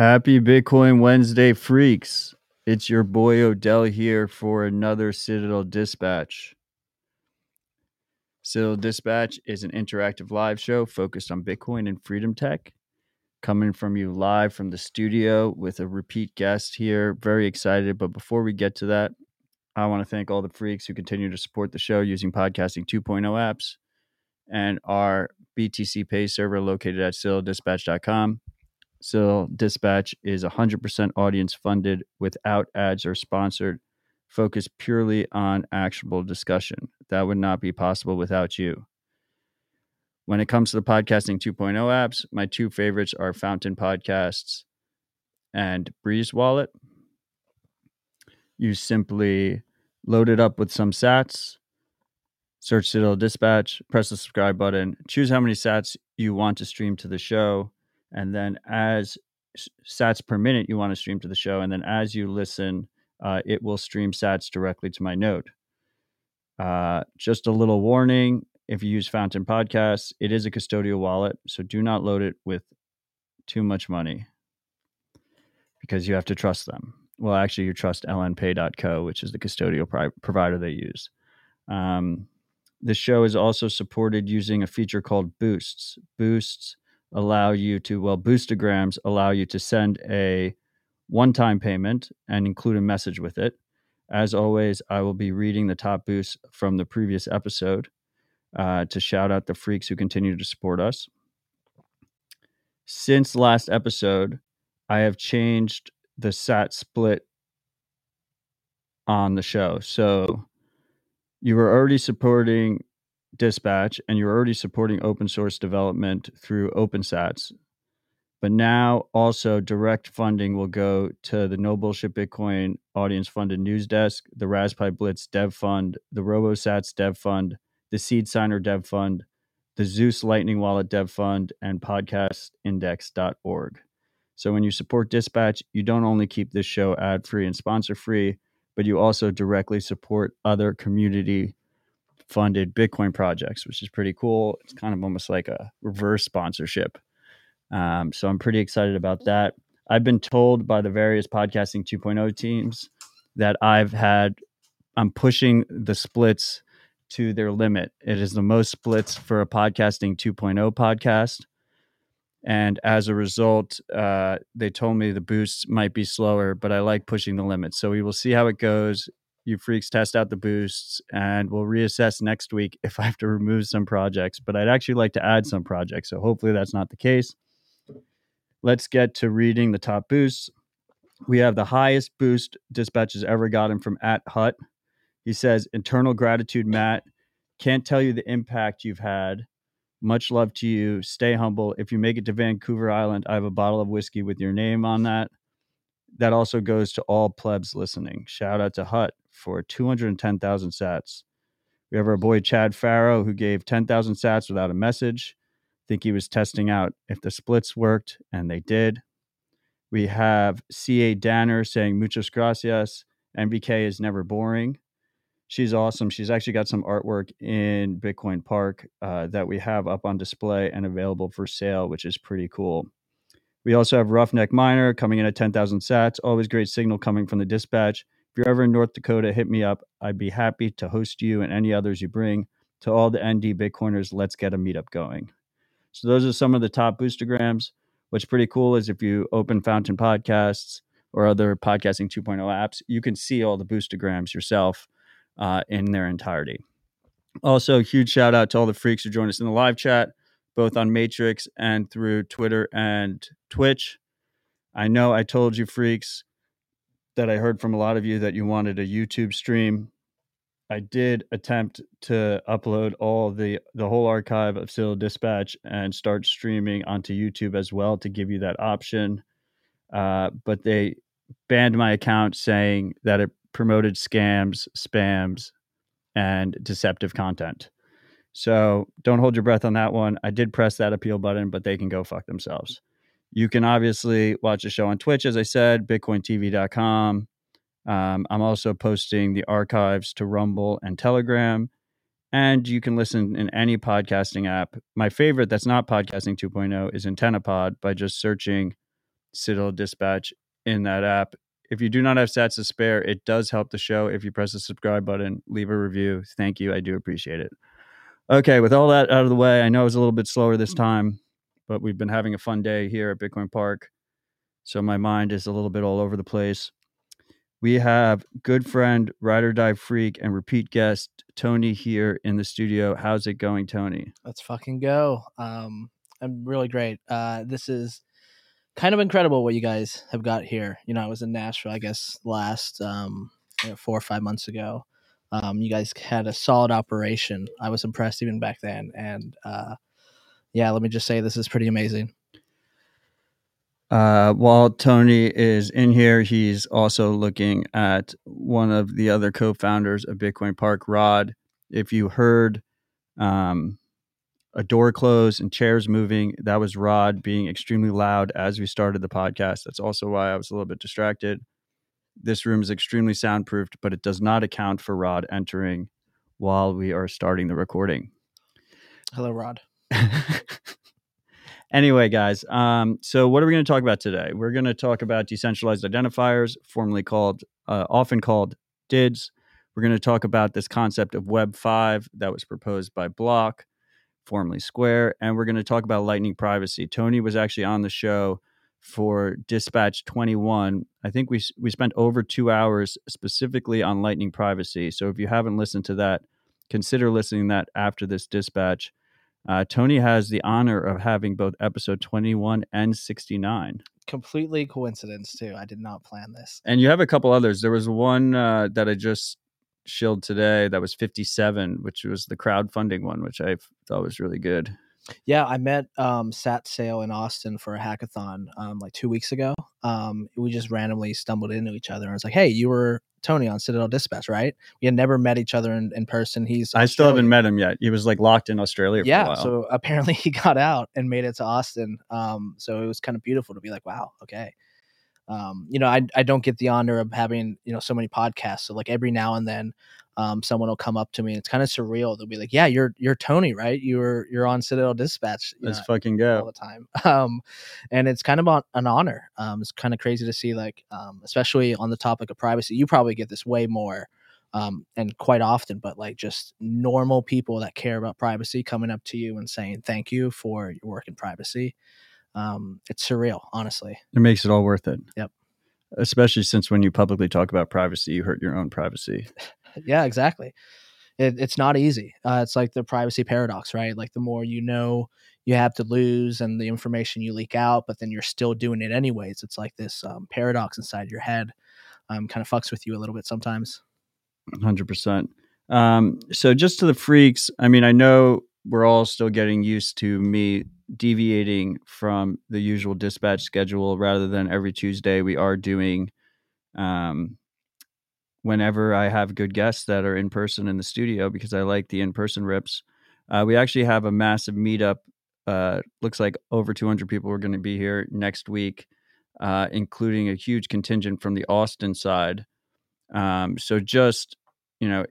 Happy Bitcoin Wednesday, freaks. It's your boy Odell here for another Citadel Dispatch. Citadel Dispatch is an interactive live show focused on Bitcoin and freedom tech. Coming from you live from the studio with a repeat guest here. Very excited. But before we get to that, I want to thank all the freaks who continue to support the show using Podcasting 2.0 apps and our BTC Pay server located at citadeldispatch.com. So Dispatch is 100% audience funded without ads or sponsored, focused purely on actionable discussion. That would not be possible without you. When it comes to the podcasting 2.0 apps, my two favorites are Fountain Podcasts and Breez Wallet. You simply load it up with some sats, search Citadel Dispatch, press the subscribe button, choose how many sats you want to stream to the show and then as sats per minute you want to stream to the show and then as you listen uh, it will stream sats directly to my node. Uh, just a little warning if you use fountain podcasts it is a custodial wallet so do not load it with too much money because you have to trust them. Well actually you trust lnpay.co which is the custodial pri- provider they use. Um, the show is also supported using a feature called boosts. Boosts allow you to, well, Boostograms allow you to send a one time payment and include a message with it. As always, I will be reading the top boosts from the previous episode uh, to shout out the freaks who continue to support us. Since last episode, I have changed the SAT split on the show. So you were already supporting Dispatch and you're already supporting open source development through OpenSats. But now also direct funding will go to the No Bullshit Bitcoin audience funded news desk, the RaspiBlitz Dev Fund, the RoboSats Dev Fund, the Seed Signer Dev Fund, the Zeus Lightning Wallet Dev Fund, and podcastindex.org. So when you support Dispatch, you don't only keep this show ad free and sponsor free, but you also directly support other community funded Bitcoin projects, which is pretty cool. It's kind of almost like a reverse sponsorship. Um, so I'm pretty excited about that. I've been told by the various podcasting 2.0 teams that I've had, I'm pushing the splits to their limit. It is the most splits for a podcasting 2.0 podcast. And as a result, uh, they told me the boosts might be slower, but I like pushing the limits. So we will see how it goes you freaks test out the boosts and we'll reassess next week if I have to remove some projects. But I'd actually like to add some projects. So hopefully that's not the case. Let's get to reading the top boosts. We have the highest boost dispatches ever gotten from at Hut. He says, Internal gratitude, Matt. Can't tell you the impact you've had. Much love to you. Stay humble. If you make it to Vancouver Island, I have a bottle of whiskey with your name on that. That also goes to all plebs listening. Shout out to Hut for 210,000 sats. We have our boy Chad Farrow who gave 10,000 sats without a message. I think he was testing out if the splits worked, and they did. We have C.A. Danner saying muchas gracias. MBK is never boring. She's awesome. She's actually got some artwork in Bitcoin Park uh, that we have up on display and available for sale, which is pretty cool. We also have Roughneck Miner coming in at 10,000 sats. Always great signal coming from the dispatch. If you're ever in North Dakota, hit me up. I'd be happy to host you and any others you bring. To all the ND Bitcoiners, let's get a meetup going. So those are some of the top boostograms. What's pretty cool is if you open Fountain Podcasts or other podcasting 2.0 apps, you can see all the boostograms yourself uh, in their entirety. Also, huge shout out to all the freaks who joined us in the live chat, both on Matrix and through Twitter and Twitch. I know I told you freaks that I heard from a lot of you that you wanted a YouTube stream. I did attempt to upload all the the whole archive of Citadel Dispatch and start streaming onto YouTube as well to give you that option. Uh, but they banned my account saying that it promoted scams, spams, and deceptive content. So don't hold your breath on that one. I did press that appeal button, but they can go fuck themselves. You can obviously watch the show on Twitch, as I said, bitcointv.com. Um, I'm also posting the archives to Rumble and Telegram. And you can listen in any podcasting app. My favorite that's not podcasting 2.0 is AntennaPod by just searching Citadel Dispatch in that app. If you do not have sats to spare, it does help the show if you press the subscribe button, leave a review. Thank you. I do appreciate it. Okay, with all that out of the way, I know it was a little bit slower this time, but we've been having a fun day here at Bitcoin Park. So my mind is a little bit all over the place. We have good friend, ride or die freak, and repeat guest Tony here in the studio. How's it going, Tony? Let's fucking go. Um, I'm really great. Uh, this is kind of incredible what you guys have got here. You know, I was in Nashville, I guess, last um, you know, four or five months ago. Um, you guys had a solid operation. I was impressed even back then. And uh, yeah, let me just say this is pretty amazing. Uh, while Tony is in here, he's also looking at one of the other co-founders of Bitcoin Park, Rod. If you heard um, a door close and chairs moving, that was Rod being extremely loud as we started the podcast. That's also why I was a little bit distracted. This room is extremely soundproofed, but it does not account for Rod entering while we are starting the recording. Hello, Rod. Anyway, guys, um, so what are we going to talk about today? We're going to talk about decentralized identifiers, formerly called, uh, often called DIDs. We're going to talk about this concept of Web 5 that was proposed by Block, formerly Square, and we're going to talk about Lightning privacy. Tony was actually on the show for Dispatch 21. I think we we spent over 2 hours specifically on Lightning privacy. So if you haven't listened to that, consider listening to that after this dispatch. Uh, Tony has the honor of having both episode 21 and 69. Completely coincidence, too. I did not plan this. And you have a couple others. There was one uh, that I just shilled today that was 57, which was the crowdfunding one, which I thought was really good. Yeah, I met um, Sat Sale in Austin for a hackathon um, like two weeks ago. Um, we just randomly stumbled into each other and was like, "Hey, you were Tony on Citadel Dispatch, right? We had never met each other in, in person. He's I still haven't met him yet. He was like locked in Australia. yeah. So apparently he got out and made it to Austin. Um, so it was kind of beautiful to be like, wow, okay. Um, you know, I I don't get the honor of having you know so many podcasts. So like every now and then, um, someone will come up to me. and It's kind of surreal. They'll be like, "Yeah, you're you're Tony, right? You're you're on Citadel Dispatch." Let's know, fucking go all the time. Um, and it's kind of an honor. Um, it's kind of crazy to see, like, um, especially on the topic of privacy. You probably get this way more, um, and quite often, but like just normal people that care about privacy coming up to you and saying thank you for your work in privacy. Um, it's surreal, honestly. It makes it all worth it. Yep. Especially since when you publicly talk about privacy, you hurt your own privacy. Yeah, exactly. It, it's not easy. Uh, it's like the privacy paradox, right? Like the more you know you have to lose and the information you leak out, but then you're still doing it anyways. It's like this um, paradox inside your head. Um, kind of fucks with you a little bit sometimes. Hundred um, percent. So just to the freaks, I mean, I know we're all still getting used to me deviating from the usual dispatch schedule. Rather than every Tuesday, we are doing um, whenever I have good guests that are in person in the studio because I like the in person rips. Uh, we actually have a massive meetup. Uh, looks like over 200 people are going to be here next week, uh, including a huge contingent from the Austin side. Um, so just, you know,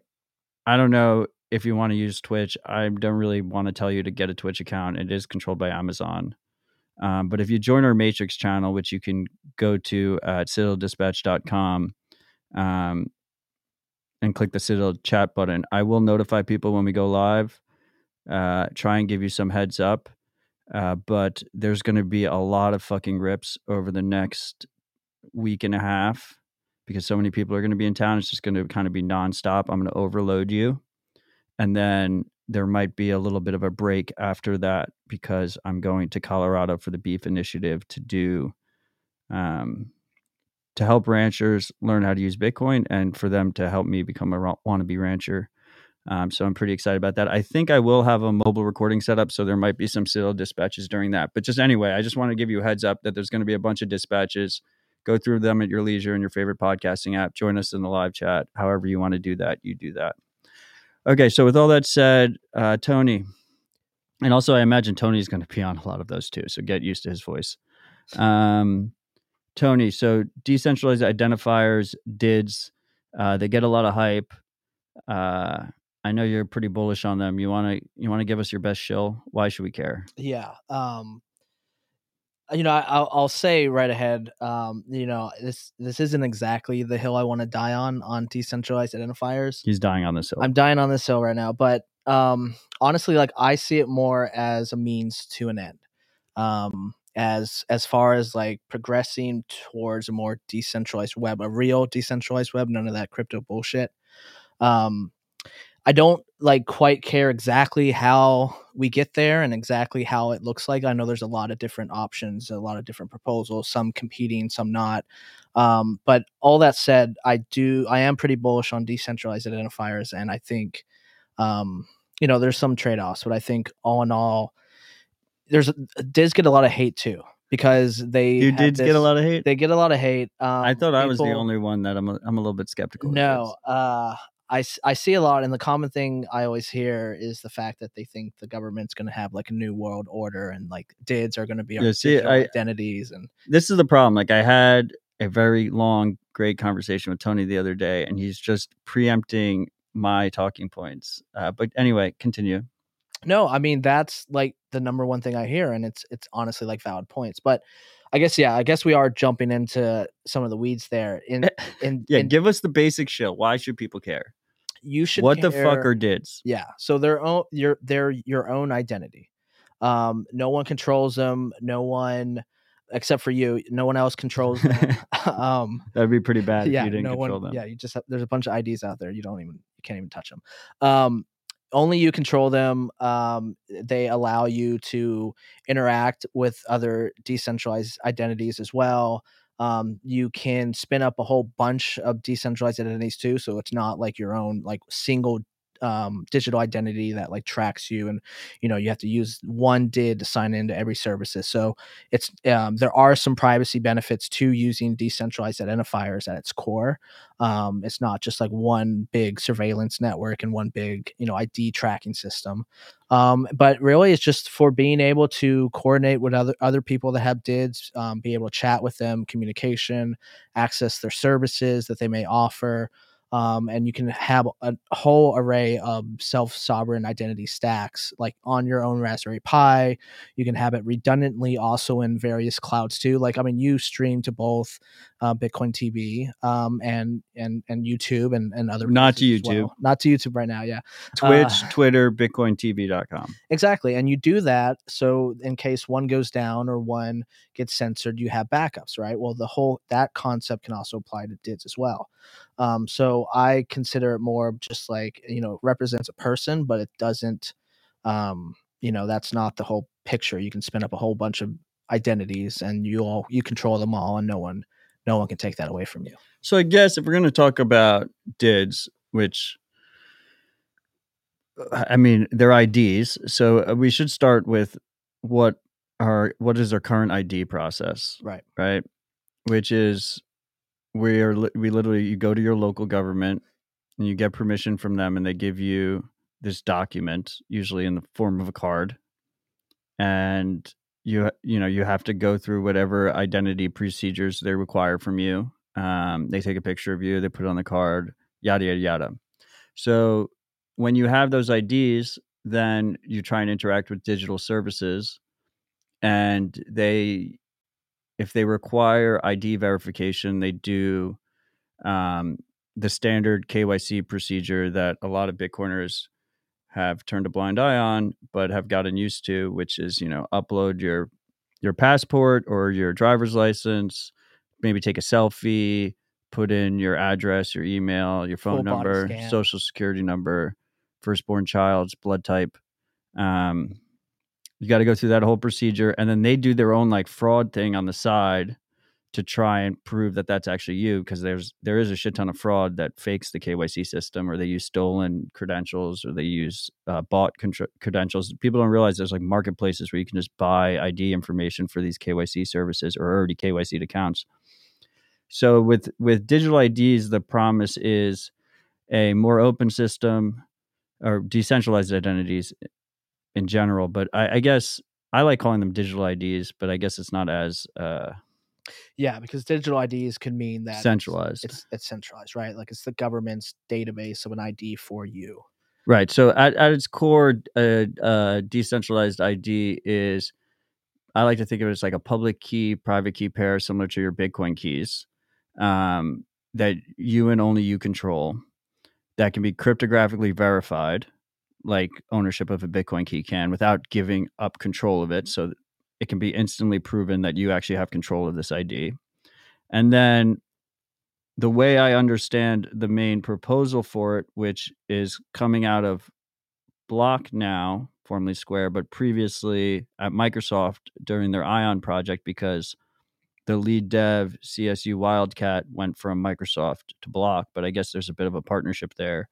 I don't know if you want to use Twitch. I don't really want to tell you to get a Twitch account. It is controlled by Amazon. Um, but if you join our Matrix channel, which you can go to at citadeldispatch.com, um, and click the Citadel chat button. I will notify people when we go live. Uh, try and give you some heads up. Uh, but there's going to be a lot of fucking rips over the next week and a half because so many people are going to be in town. It's just going to kind of be nonstop. I'm going to overload you. And then there might be a little bit of a break after that because I'm going to Colorado for the beef initiative to do um, to help ranchers learn how to use Bitcoin and for them to help me become a wannabe rancher. Um, so I'm pretty excited about that. I think I will have a mobile recording set up, so there might be some Citadel dispatches during that. But just anyway, I just want to give you a heads up that there's going to be a bunch of dispatches. Go through them at your leisure in your favorite podcasting app. Join us in the live chat. However you want to do that, you do that. Okay, so with all that said, uh, Tony, and also I imagine Tony's going to be on a lot of those too. So get used to his voice. Um, Tony, so decentralized identifiers, DIDs, uh, they get a lot of hype. Uh, I know you're pretty bullish on them. You want to you want to give us your best shill? Why should we care? Yeah. Um, you know, I, I'll, I'll say right ahead. Um, you know, this this isn't exactly the hill I want to die on on decentralized identifiers. He's dying on this hill. I'm dying on this hill right now, but um, honestly, like I see it more as a means to an end. Um, as as far as like progressing towards a more decentralized web, a real decentralized web, none of that crypto bullshit. Um, I don't like quite care exactly how we get there and exactly how it looks like. I know there's a lot of different options, a lot of different proposals, some competing, some not. Um, but all that said, I do I am pretty bullish on decentralized identifiers, and I think um, you know there's some trade offs, but I think all in all, there's DIDs get a lot of hate too because they you did get a lot of hate. They get a lot of hate. Um, I thought I was the only one that I'm. A, I'm a little bit skeptical. no, this. uh, I, I see a lot, and the common thing I always hear is the fact that they think the government's going to have like a new world order, and like DIDs are going to be our Yeah, see, I- identities, and this is the problem. Like I had a very long, great conversation with Tony the other day, and he's just preempting my talking points. Uh, but anyway, continue. No, I mean that's like the number one thing I hear, and it's it's honestly like valid points, but. I guess yeah. I guess we are jumping into some of the weeds there. In in, Yeah, in give us the basic shill. Why should people care? you should What the fuck care- are dids? Yeah. So their own your they're your own identity. Um, no one controls them. No one except for you. No one else controls them. um, That'd be pretty bad yeah. if you didn't no control one. them. Yeah. You just have, there's a bunch of IDs out there. You don't even you can't even touch them. Um, only you control them. Um, they allow you to interact with other decentralized identities as well. Um, you can spin up a whole bunch of decentralized identities too, so it's not like your own like single um, digital identity that like tracks you, and you know you have to use one DID to sign into every services. So it's um, there are some privacy benefits to using decentralized identifiers at its core. Um, it's not just like one big surveillance network and one big you know ID tracking system. Um, but really, it's just for being able to coordinate with other other people that have DIDs, um, be able to chat with them, communication, access their services that they may offer. Um, and you can have a whole array of self sovereign identity stacks like on your own Raspberry Pi. You can have it redundantly also in various clouds too. Like, I mean, you stream to both uh, Bitcoin TV um, and and and YouTube and, and other Not to YouTube. well. not to YouTube right now. Yeah, Twitch, Uh, Twitter, BitcoinTV.com. Exactly. And you do that so in case one goes down or one gets censored, you have backups, right? Well, the whole that concept can also apply to DIDs as well. Um, so I consider it more just like, you know, represents a person, but it doesn't um, you know, that's not the whole picture. You can spin up a whole bunch of identities and you all you control them all and no one no one can take that away from you. So I guess if we're going to talk about DIDs, which uh, I mean, they're IDs, so uh, we should start with what are what is our current ID process, Right. right? Which is we are we literally you go to your local government and you get permission from them, and they give you this document, usually in the form of a card, and you you know you have to go through whatever identity procedures they require from you. Um, they take a picture of you, they put it on the card, yada yada yada. So when you have those IDs, then you try and interact with digital services, and they, if they require ID verification, they do um, the standard KYC procedure that a lot of Bitcoiners have turned a blind eye on, but have gotten used to, which is you know upload your your passport or your driver's license, maybe take a selfie, put in your address, your email, your phone Full number, social security number, firstborn child's blood type. Um, you got to go through that whole procedure, and then they do their own like fraud thing on the side to try and prove that that's actually you because there's there is a shit ton of fraud that fakes the KYC system or they use stolen credentials or they use uh, bought contr- credentials. People don't realize there's like marketplaces where you can just buy ID information for these KYC services or already KYC'd accounts. So with with digital IDs, the promise is a more open system or decentralized identities in general. But I, I guess I like calling them digital IDs, but I guess it's not as uh, Yeah, because digital IDs can mean that centralized. It's it's centralized, right? Like it's the government's database of an ID for you. Right. So at, at its core, uh, uh, decentralized ID is I like to think of it as like a public key, private key pair, similar to your Bitcoin keys, um, that you and only you control, that can be cryptographically verified, like ownership of a Bitcoin key can, without giving up control of it. Mm-hmm. So it can be instantly proven that you actually have control of this ID. And then the way I understand the main proposal for it, which is coming out of Block now, formerly Square, but previously at Microsoft during their Ion project, because the lead dev CSU Wildcat went from Microsoft to Block, but I guess there's a bit of a partnership there.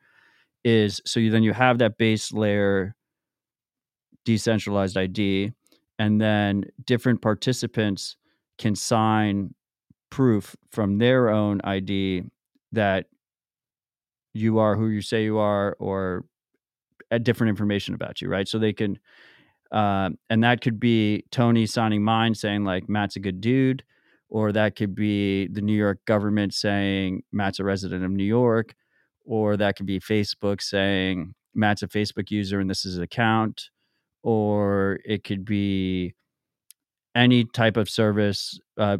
Is so you then you have that base layer decentralized ID, and then different participants can sign proof from their own ID that you are who you say you are or different information about you, right? So they can, uh, and that could be Tony signing mine saying like Matt's a good dude, or that could be the New York government saying Matt's a resident of New York, or that could be Facebook saying Matt's a Facebook user and this is an account, or it could be any type of service. Uh,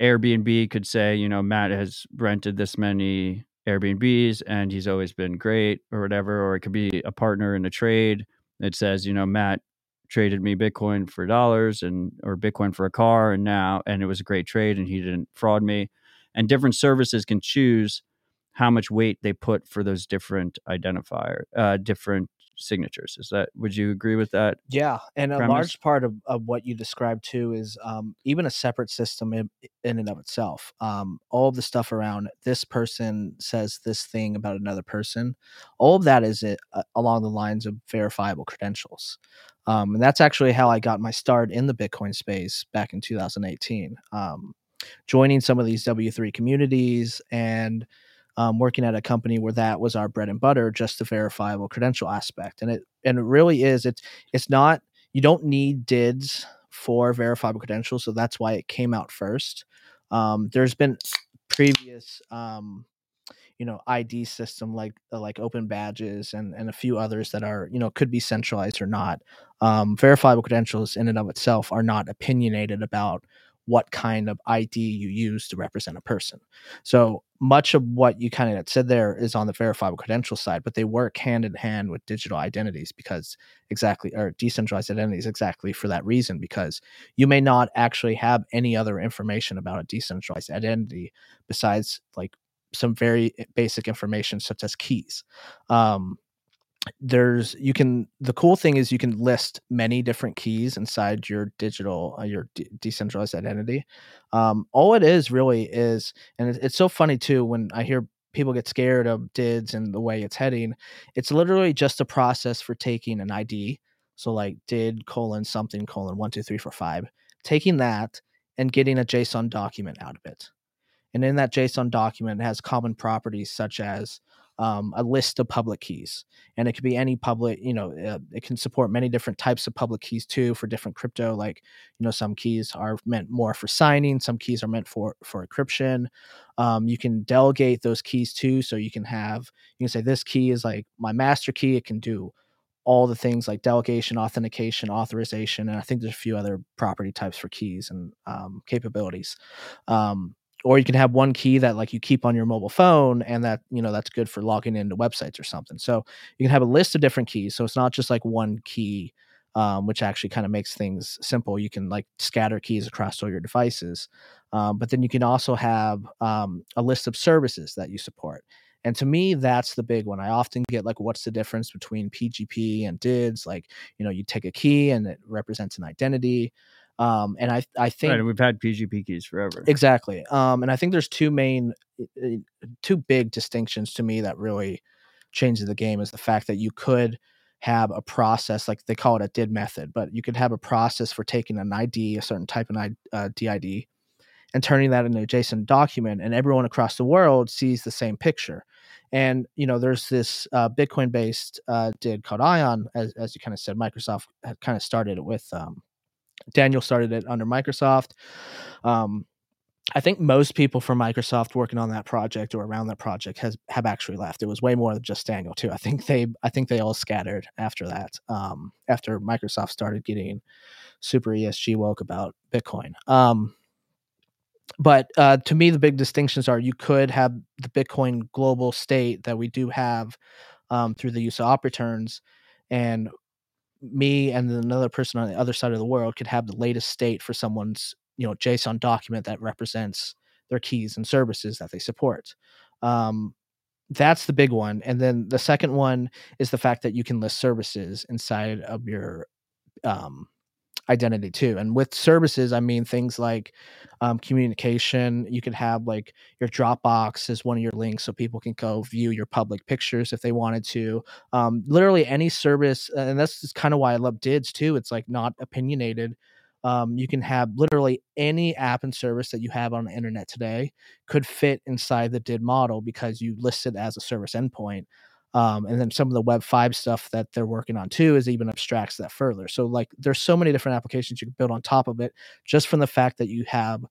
Airbnb could say, you know, Matt has rented this many Airbnbs and he's always been great or whatever. Or it could be a partner in a trade that says, you know, Matt traded me Bitcoin for dollars and or Bitcoin for a car and now and it was a great trade and he didn't fraud me. And different services can choose how much weight they put for those different identifier, uh, different signatures. Is that would you agree with that? Yeah, and a large part of, of what you described too is um, even a separate system in, in and of itself. Um, all of the stuff around this person says this thing about another person, all of that is it, uh, along the lines of verifiable credentials. Um, and that's actually how I got my start in the Bitcoin space back in 2018. Um, joining some of these W3 communities and um, working at a company where that was our bread and butter, just the verifiable credential aspect. And it and it really is. It's it's not you don't need DIDs for verifiable credentials, so that's why it came out first. Um, there's been previous um, you know id system like like open badges and and a few others that are you know could be centralized or not um, verifiable credentials in and of itself are not opinionated about what kind of id you use to represent a person. So much of what you kind of said there is on the verifiable credential side but they work hand in hand with digital identities because exactly or decentralized identities exactly for that reason because you may not actually have any other information about a decentralized identity besides like some very eh, basic information such as keys. Um, there's you can the cool thing is you can list many different keys inside your digital uh, your de- decentralized identity. Um, all it is really is and it's, it's so funny too when i hear people get scared of dids and the way it's heading it's literally just a process for taking an id so like did colon something colon one two three four five taking that and getting a json document out of it. And in that JSON document, it has common properties such as um, a list of public keys. And it could be any public, you know, uh, it can support many different types of public keys too for different crypto. Like, you know, some keys are meant more for signing, some keys are meant for for encryption. Um, you can delegate those keys too. So you can have, you can say this key is like my master key. It can do all the things like delegation, authentication, authorization, and I think there's a few other property types for keys and um, capabilities. Um, or you can have one key that like you keep on your mobile phone and that you know that's good for logging into websites or something. So you can have a list of different keys so it's not just like one key um, which actually kind of makes things simple. You can like scatter keys across all your devices um, but then you can also have um, a list of services that you support. And to me that's the big one. I often get like what's the difference between pgp and dids like you know you take a key and it represents an identity um, and I I think Right, we've had PGP keys forever. exactly. Um, and I think there's two main, two big distinctions to me that really changes the game is the fact that you could have a process like they call it a did method, but you could have a process for taking an ID, a certain type of uh, DID, and turning that into a JSON document, and everyone across the world sees the same picture. And you know, there's this uh, Bitcoin-based uh, did called Ion, as, as you kind of said. Microsoft had kind of started it with um, Daniel started it under Microsoft. Um, I think most people from Microsoft working on that project or around that project has have actually left. It was way more than just Daniel too. I think they I think they all scattered after that. Um, after Microsoft started getting super ESG woke about Bitcoin. Um, but uh, to me, the big distinctions are you could have the Bitcoin global state that we do have um, through the use of op returns, and me and another person on the other side of the world could have the latest state for someone's you know JSON document that represents their keys and services that they support. Um, that's the big one, and then the second one is the fact that you can list services inside of your um, identity too. And with services, I mean things like um, communication. You could have like your Dropbox as one of your links so people can go view your public pictures if they wanted to. Um, literally any service, and that's kind of why I love DIDS too. It's like not opinionated. Um, you can have literally any app and service that you have on the internet today could fit inside the DID model because you list it as a service endpoint. Um, and then some of the web 5 stuff that they're working on too is even abstracts that further. So like there's so many different applications you can build on top of it just from the fact that you have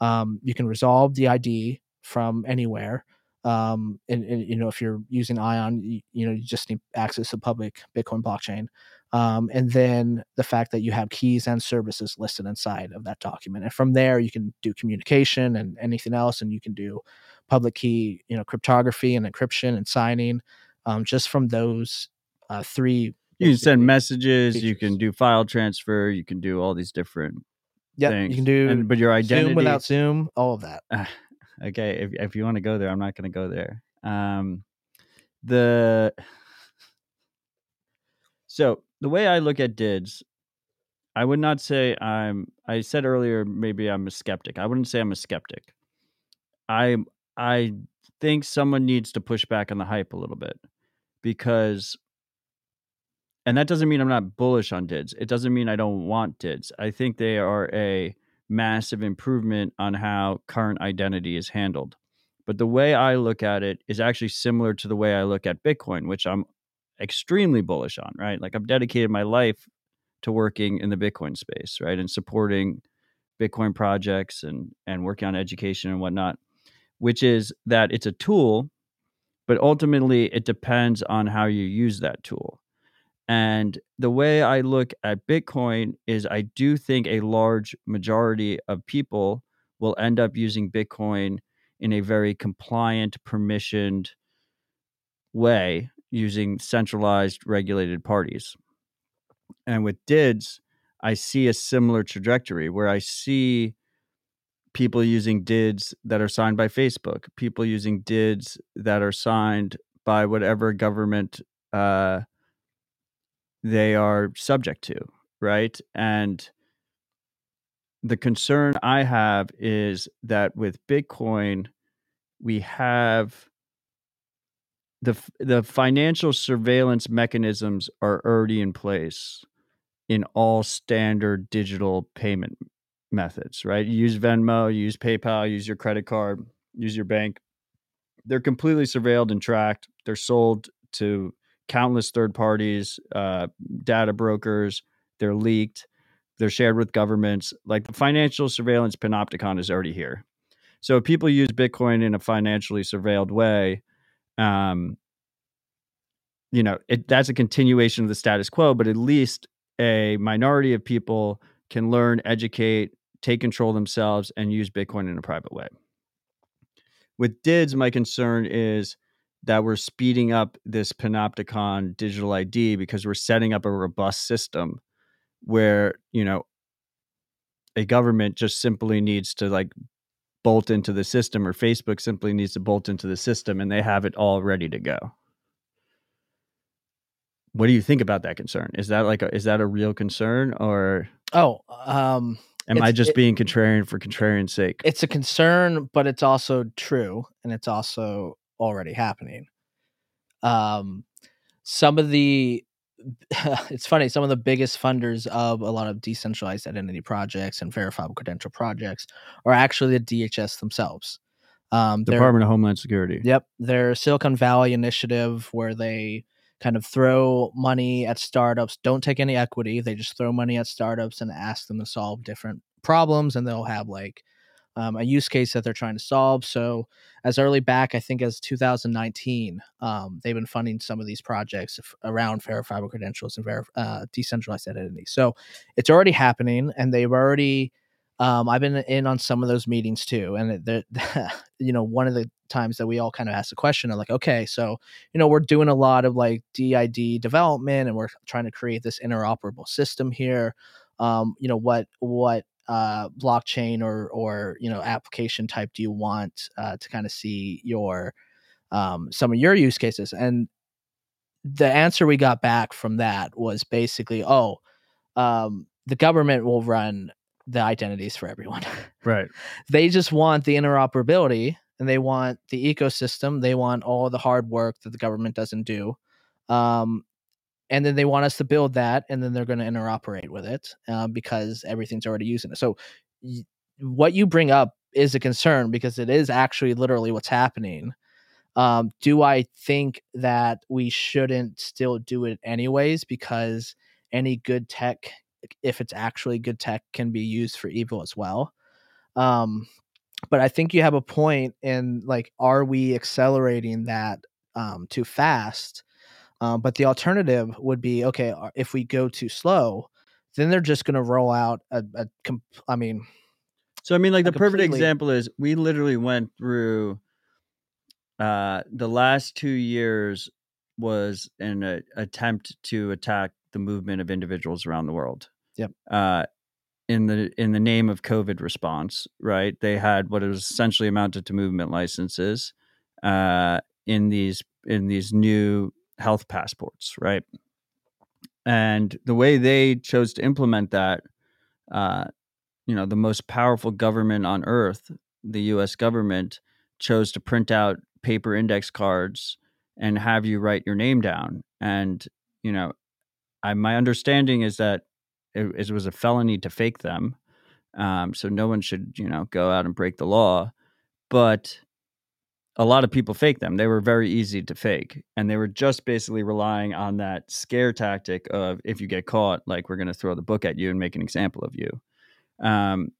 um, you can resolve the id from anywhere um, and, and, you know if you're using ion you, you, know you just need access to public bitcoin blockchain um, and then the fact that you have keys and services listed inside of that document and from there you can do communication and anything else and you can do public key you know cryptography and encryption and signing um, just from those uh, three. You can send messages. Features. You can do file transfer. You can do all these different. Yeah, you can do. And, but your identity Zoom without Zoom, all of that. Uh, okay, if if you want to go there, I'm not going to go there. Um, the so the way I look at DIDs, I would not say I'm. I said earlier maybe I'm a skeptic. I wouldn't say I'm a skeptic. I I think someone needs to push back on the hype a little bit because and that doesn't mean I'm not bullish on DIDs. It doesn't mean I don't want DIDs. I think they are a massive improvement on how current identity is handled. But the way I look at it is actually similar to the way I look at Bitcoin, which I'm extremely bullish on, right? Like I've dedicated my life to working in the Bitcoin space, right? And supporting Bitcoin projects and and working on education and whatnot, which is that it's a tool but ultimately it depends on how you use that tool. And the way I look at Bitcoin is I do think a large majority of people will end up using Bitcoin in a very compliant, permissioned way using centralized regulated parties. And with DIDs, I see a similar trajectory where I see people using DIDs that are signed by Facebook, people using DIDs that are signed by whatever government uh, they are subject to, right? And the concern I have is that with Bitcoin, we have the the financial surveillance mechanisms are already in place in all standard digital payment methods, right? You use Venmo, use PayPal, use your credit card, use your bank. They're completely surveilled and tracked. They're sold to countless third parties, uh, data brokers. They're leaked. They're shared with governments. Like the financial surveillance panopticon is already here. So if people use Bitcoin in a financially surveilled way, um, you know, it, that's a continuation of the status quo, but at least a minority of people can learn, educate, take control themselves, and use Bitcoin in a private way. With DIDs, my concern is that we're speeding up this panopticon digital ID because we're setting up a robust system where, you know, a government just simply needs to like bolt into the system or Facebook simply needs to bolt into the system and they have it all ready to go. What do you think about that concern? Is that like a, is that a real concern or Oh, um Am I just it, being contrarian for contrarian's sake? It's a concern, but it's also true, and it's also already happening. Um, some of the it's funny some of the biggest funders of a lot of decentralized identity projects and verifiable credential projects are actually the dhs themselves um, department of homeland security yep their silicon valley initiative where they kind of throw money at startups, don't take any equity. They just throw money at startups and ask them to solve different problems. And they'll have like um, a use case that they're trying to solve. So, as early back, I think as 2019, um, they've been funding some of these projects around verifiable credentials and ver- uh, decentralized identity. So, it's already happening, and they've already. Um, I've been in on some of those meetings too, and you know, one of the times that we all kind of ask the question of like, okay, so you know, we're doing a lot of like DID development, and we're trying to create this interoperable system here. Um, you know, what what uh, blockchain or or you know application type do you want uh, to kind of see your um, some of your use cases and the answer we got back from that was basically oh um, the government will run the identities for everyone. Right. They just want the interoperability and they want the ecosystem. They want all the hard work that the government doesn't do. Um, and then they want us to build that and then they're going to interoperate with it uh, because everything's already using it. So y- what you bring up is a concern because it is actually literally what's happening. Um, do i think that we shouldn't still do it anyways because any good tech if it's actually good tech can be used for evil as well. Um, but i think you have a point in like are we accelerating that um, too fast? Um, but the alternative would be okay, uh, if we go too slow, then they're just going to roll out a, a comp- I mean, so I mean, like the perfect example is we literally went through uh, the last two years was an uh, attempt to attack the movement of individuals around the world. Yep. Uh, in the in the name of COVID response, right? They had what was essentially amounted to movement licenses uh, in these in these new health passports, right? And the way they chose to implement that, uh, you know, the most powerful government on earth, the U.S. government, chose to print out paper index cards and have you write your name down. And you know, I, my understanding is that it, it, was a felony to fake them, um, so no one should you know go out and break the law. But a lot of people fake them. They were very easy to fake. And they were just basically relying on that scare tactic of if you get caught, like we're going to throw the book at you and make an example of you. Um,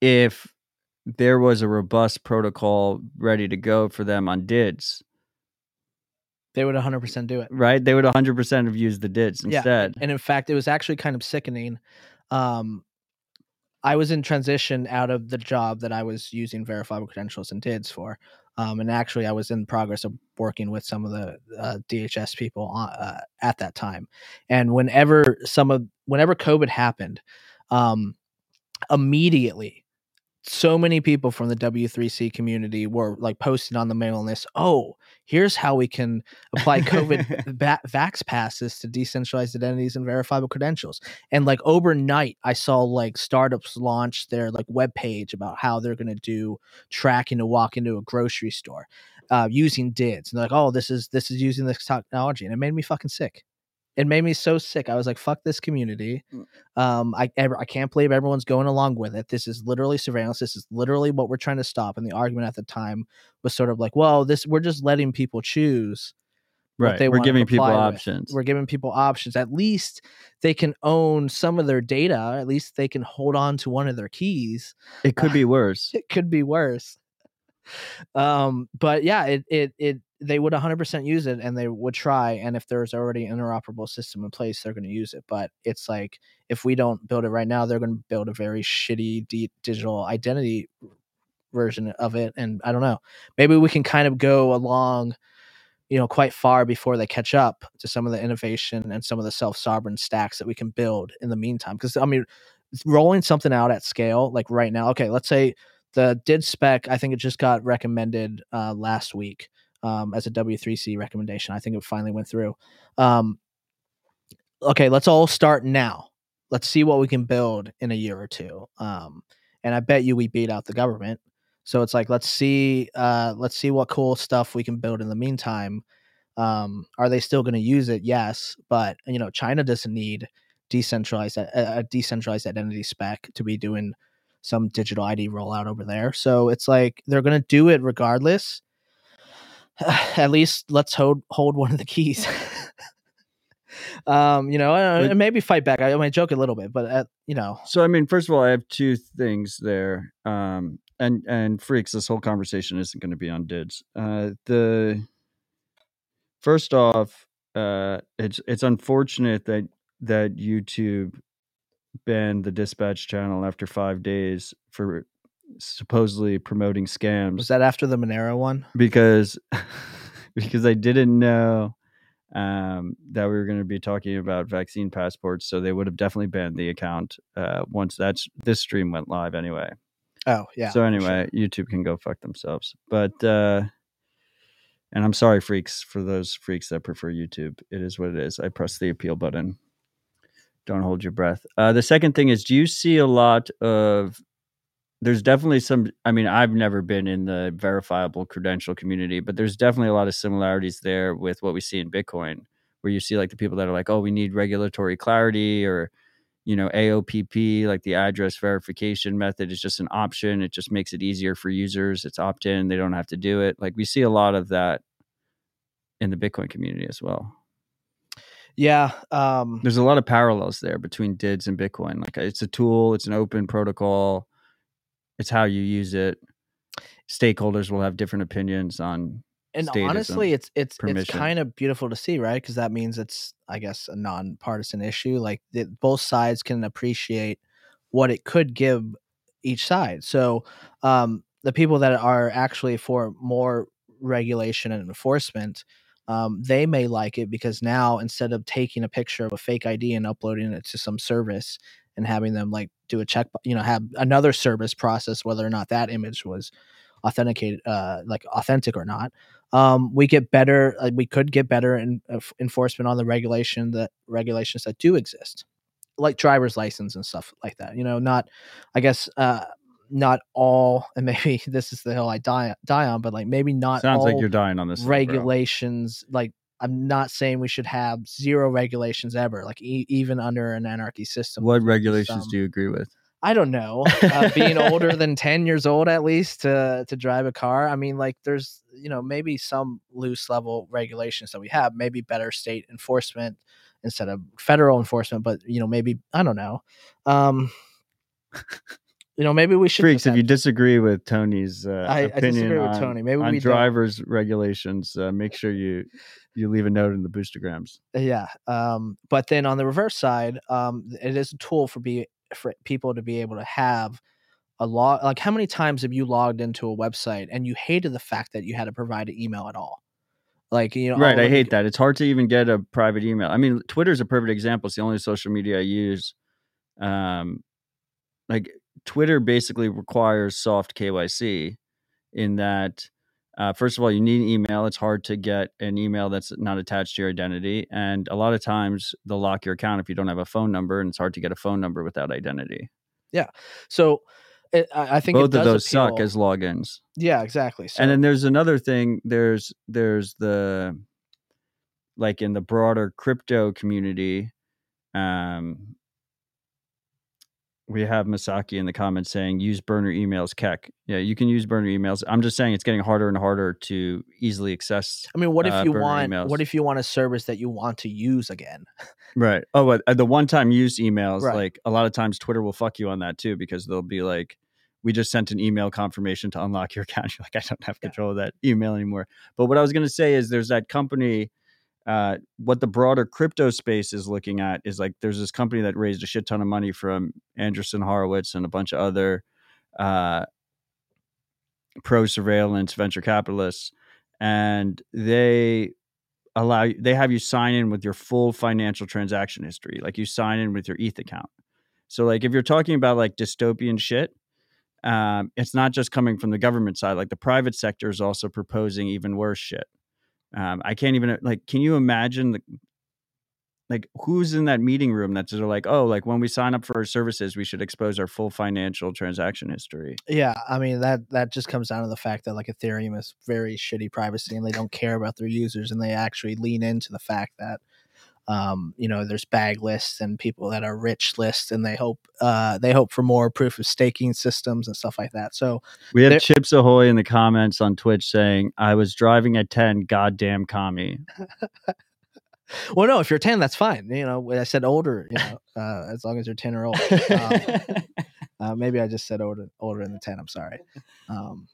if there was a robust protocol ready to go for them on DIDs, they would 100% do it. Right? They would 100% have used the DIDs instead. Yeah. And in fact, it was actually kind of sickening. Um, I was in transition out of the job that I was using verifiable credentials and DIDs for. Um, and actually, I was in progress of working with some of the uh, DHS people uh, at that time. And whenever some of whenever COVID happened, um, immediately so many people from the W3C community were like posting on the mailing list, oh, here's how we can apply COVID va- vax passes to decentralized identities and verifiable credentials. And like overnight, I saw like startups launch their like web page about how they're going to do tracking to walk into a grocery store uh, using DIDs. And like, oh, this is this is using this technology, and it made me fucking sick it made me so sick. I was like, "Fuck this community." Mm. Um, I I can't believe everyone's going along with it. This is literally surveillance. This is literally what we're trying to stop. And the argument at the time was sort of like, "Well, this we're just letting people choose." Right. we're giving people with. options. We're giving people options. At least they can own some of their data. At least they can hold on to one of their keys. It could uh, be worse. It could be worse. Um, but yeah, it it it they would 100% use it and they would try and if there's already an interoperable system in place they're going to use it but it's like if we don't build it right now they're going to build a very shitty de- digital identity version of it and i don't know. Maybe we can kind of go along you know quite far before they catch up to some of the innovation and some of the self-sovereign stacks that we can build in the meantime because i mean rolling something out at scale like right now okay let's say the did spec i think it just got recommended uh, last week um, as a W3C recommendation. I think it finally went through. Um, okay, let's all start now. Let's see what we can build in a year or two. Um, and I bet you we beat out the government. So it's like let's see, uh, let's see what cool stuff we can build in the meantime. Um, are they still going to use it? Yes, but you know, China doesn't need decentralized a, a decentralized identity spec to be doing some digital ID rollout over there. So it's like they're going to do it regardless at least let's hold hold one of the keys. um, you know, and maybe fight back. I, I might joke a little bit, but at, uh, you know. So I mean, first of all, I have two things there. Um, and and freaks, this whole conversation isn't going to be on DIDs. Uh, the first off, uh, it's it's unfortunate that that YouTube banned the dispatch channel after five days for supposedly promoting scams Was that after the Monero one? because because I didn't know um, that we were going to be talking about vaccine passports, so they would have definitely banned the account uh, once that's this stream went live anyway. Oh yeah. so anyway, YouTube can go fuck themselves. But uh, and I'm sorry, freaks, for those freaks that prefer YouTube. It is what it is. I press the appeal button. Don't hold your breath. Uh, the second thing is, do you see a lot of? There's definitely some. I mean, I've never been in the verifiable credential community, but there's definitely a lot of similarities there with what we see in Bitcoin, where you see like the people that are like, "Oh, we need regulatory clarity," or you know, AOPP, like the address verification method, is just an option. It just makes it easier for users. It's opt in; they don't have to do it. Like we see a lot of that in the Bitcoin community as well Yeah. Um, there's a lot of parallels there between DIDs and Bitcoin. Like it's a tool, it's an open protocol, it's how you use it. Stakeholders will have different opinions on. and honestly, it's it's it's kind of beautiful to see, right? Because that means it's, I guess, a nonpartisan issue. Like both sides can appreciate what it could give each side. So um, the people that are actually for more regulation and enforcement, um, they may like it because now instead of taking a picture of a fake ID and uploading it to some service and having them like do a check, you know, have another service process whether or not that image was authenticated, uh, like authentic or not. Um, we get better. Like we could get better in, uh, enforcement on the regulation that regulations that do exist, like driver's license and stuff like that. You know, not, I guess, uh, not all, and maybe this is the hill I die die on, but like maybe not Sounds all like you're dying on this. regulations. Like I'm not saying we should have zero regulations ever, like e- even under an anarchy system. What regulations some- do you agree with? I don't know. Uh, being older than 10 years old at least to to drive a car. I mean like there's, you know, maybe some loose level regulations that we have, maybe better state enforcement instead of federal enforcement, but you know, maybe I don't know. Um you know, maybe we should Freaks, if you disagree with Tony's uh, I- I opinion disagree with on, Tony. Maybe on we don't. drivers regulations, uh, make sure you you leave a note in the boostergrams. yeah um but then on the reverse side um it is a tool for be for people to be able to have a log like how many times have you logged into a website and you hated the fact that you had to provide an email at all like you know right, I hate that. It's hard to even get a private email. I mean, Twitter's a perfect example. It's the only social media I use. Um, like Twitter basically requires soft KYC in that uh, first of all, you need an email. It's hard to get an email that's not attached to your identity, and a lot of times they'll lock your account if you don't have a phone number, and it's hard to get a phone number without identity. Yeah. So it, I, think it Both of those suck as logins. yeah exactly so and then there's another thing. There's there's the like in the broader crypto community. Um, we have Masaki in the comments saying use burner emails, keck. Yeah, you can use burner emails. I'm just saying it's getting harder and harder to easily access. I mean, what if uh, you want? emails. What if you want a service that you want to use again? Right. Oh, but uh, the one-time use emails, Right. like a lot of times Twitter will fuck you on that too because they'll be like, "We just sent an email confirmation to unlock your account." You're like, "I don't have Yeah. control of that email anymore." But what I was going to say is, there's that company. Uh, what the broader crypto space is looking at is like there's this company that raised a shit ton of money from Andreessen Horowitz and a bunch of other uh, pro surveillance venture capitalists, and they allow they have you sign in with your full financial transaction history like you sign in with your eth account. So like if you're talking about like dystopian shit um, it's not just coming from the government side like the private sector is also proposing even worse shit um, i can't even like can you imagine the, like who's in that meeting room that's sort of like oh like when we sign up for our services we should expose our full financial transaction history. Yeah, I mean that that just comes down to the fact that like Ethereum is very shitty privacy and they don't care about their users and they actually lean into the fact that um, you know there's bag lists and people that are rich lists and they hope uh, they hope for more proof of staking systems and stuff like that. So we have There- chips ahoy in the comments on twitch saying i was driving at 10 goddamn commie well, no, if you're ten, that's fine. You know, I said older. You know, uh, as long as you're ten or older. Um, Uh, maybe I just said older older than ten. I'm sorry. Um,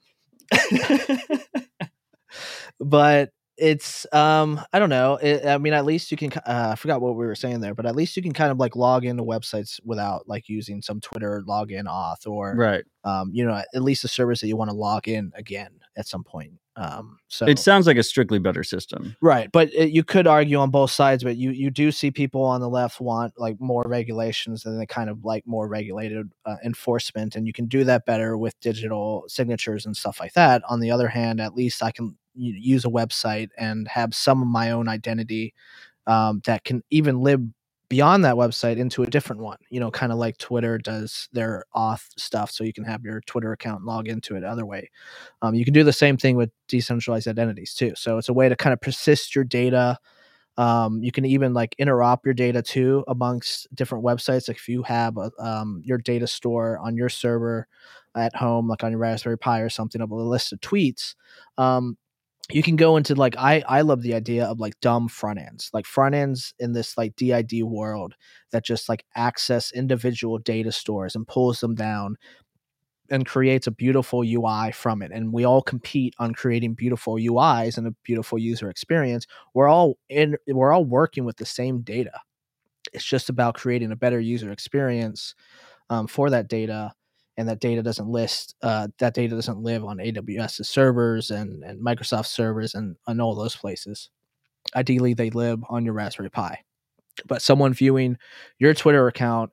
but it's um I don't know. It, I mean, at least you can. Uh, I forgot what we were saying there, but at least you can kind of like log into websites without like using some Twitter login auth or right. um you know at least a service that you want to log in again at some point. Um, so It sounds like a strictly better system. Right, but it, you could argue on both sides. But you you do see people on the left want like more regulations and they kind of like more regulated uh, enforcement, and you can do that better with digital signatures and stuff like that. On the other hand, at least I can use a website and have some of my own identity um, that can even live beyond that website into a different one. You know, kind of like Twitter does their auth stuff, so you can have your Twitter account log into it other way. Um, you can do the same thing with decentralized identities too. So it's a way to kind of persist your data. Um, you can even like interop your data too amongst different websites. Like if you have a, um, your data store on your server at home, like on your Raspberry Pi or something, of a list of tweets, um, you can go into like I I love the idea of like dumb front ends, like front ends in this like DID world that just like access individual data stores and pulls them down and creates a beautiful UI from it. And we all compete on creating beautiful UIs and a beautiful user experience. We're all in we're all working with the same data. It's just about creating a better user experience um, for that data. And that data doesn't list uh, that data doesn't live on AWS's servers and, and Microsoft servers and, and all those places. Ideally, they live on your Raspberry Pi. But someone viewing your Twitter account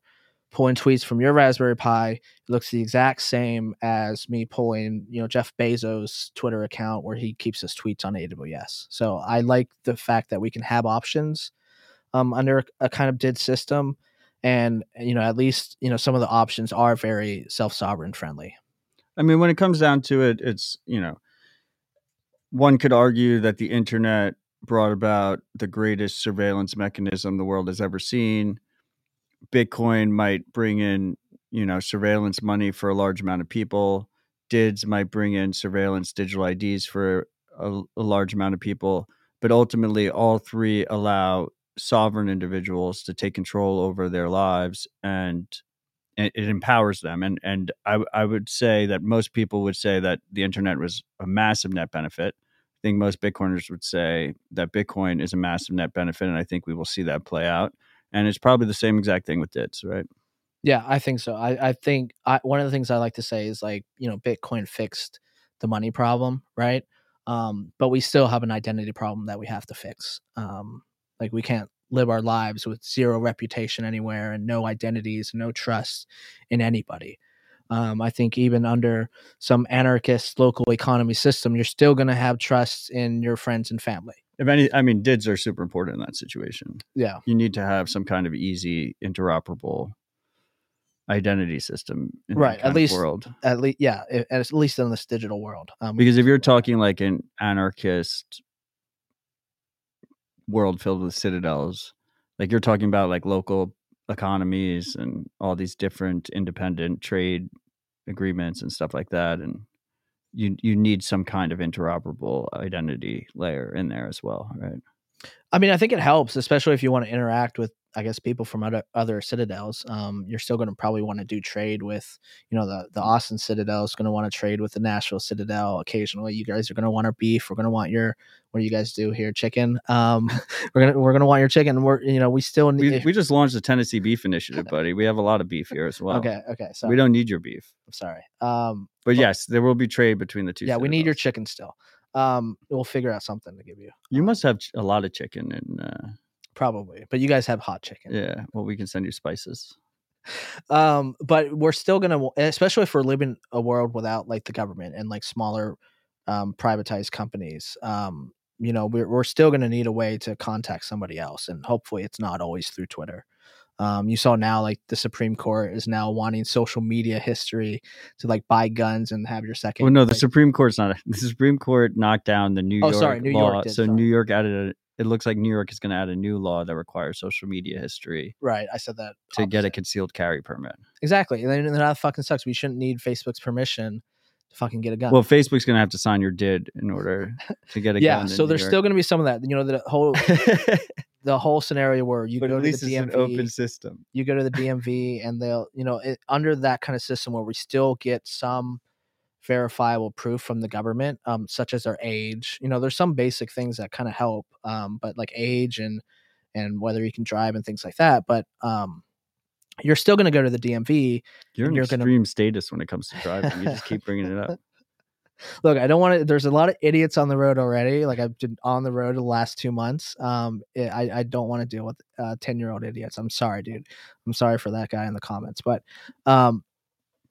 pulling tweets from your Raspberry Pi looks the exact same as me pulling, you know, Jeff Bezos' Twitter account where he keeps his tweets on AWS. So I like the fact that we can have options um, under a kind of did system, and you know, at least you know some of the options are very self sovereign friendly. I mean, when it comes down to it, it's, you know, one could argue that the internet brought about the greatest surveillance mechanism the world has ever seen. Bitcoin might bring in, you know, surveillance money for a large amount of people. DIDs might bring in surveillance digital IDs for a, a large amount of people. But ultimately, all three allow sovereign individuals to take control over their lives and it, it empowers them. And and I, I would say that most people would say that the internet was a massive net benefit. I think most Bitcoiners would say that Bitcoin is a massive net benefit, and I think we will see that play out. And it's probably the same exact thing with DIDs, right? Yeah, I think so. I, I think I, one of the things I like to say is like, you know, Bitcoin fixed the money problem, right? Um, but we still have an identity problem that we have to fix. Um, like we can't live our lives with zero reputation anywhere and no identities, no trust in anybody. Um, I think even under some anarchist local economy system, you're still going to have trust in your friends and family. If any, I mean, DIDs are super important in that situation. Yeah. You need to have some kind of easy, interoperable identity system in Right, at least- world. At least, yeah, at least in this digital world. Um, because if you're talking like an anarchist world filled with citadels. Like you're talking about like local economies and all these different independent trade agreements and stuff like that and you you need some kind of interoperable identity layer in there as well right? I mean, I think it helps, especially if you want to interact with, I guess, people from other other citadels. Um, you're still going to probably want to do trade with, you know, the the Austin Citadel is going to want to trade with the Nashville Citadel occasionally. You guys are going to want our beef. We're going to want your what do you guys do here? Chicken. Um, we're gonna we're gonna want your chicken. We're you know we still need. we, we just launched the tennessee beef initiative buddy we have a lot of beef here as well okay, okay. So we don't need your beef I'm sorry. Um, but Well- yes there will be trade between the two yeah, we need your chicken still. Um, we'll figure out something to give you. you Um, must have a lot of chicken and uh probably, but you guys have hot chicken. yeah well we can send you spices um but we're still gonna especially if we're living a world without like the government and like smaller um privatized companies um you know we're, we're still gonna need a way to contact somebody else and hopefully it's not always through twitter um you saw now like the supreme court is now wanting social media history to like buy guns and have your second Well, no, the like- Supreme Court's not. The Supreme Court knocked down the New Oh, York sorry, New law. York did, so sorry. New York added. It looks like New York is going to add a new law that requires social media history right i said that to get a concealed carry permit. exactly and then and that fucking sucks we shouldn't need facebook's permission to fucking get a gun Well, Facebook's going to have to sign your DID in order to get a yeah gun. Yeah. so there's York. still going to be some of that you know the whole the whole scenario where you but go to the it's an DMV, open system. you go to the DMV, and they'll you know it, under that kind of system where we still get some verifiable proof from the government, um, such as our age. You know, there's some basic things that kind of help, um, but like age and and whether you can drive and things like that. But um, you're still going to go to the DMV. You're an You're gonna- extreme status when it comes to driving. You just keep bringing it up. Look, I don't want to. There's a lot of idiots on the road already. Like I've been on the road the last two months. Um, it, I I don't want to deal with uh ten year old idiots. I'm sorry, dude. I'm sorry for that guy in the comments, but um,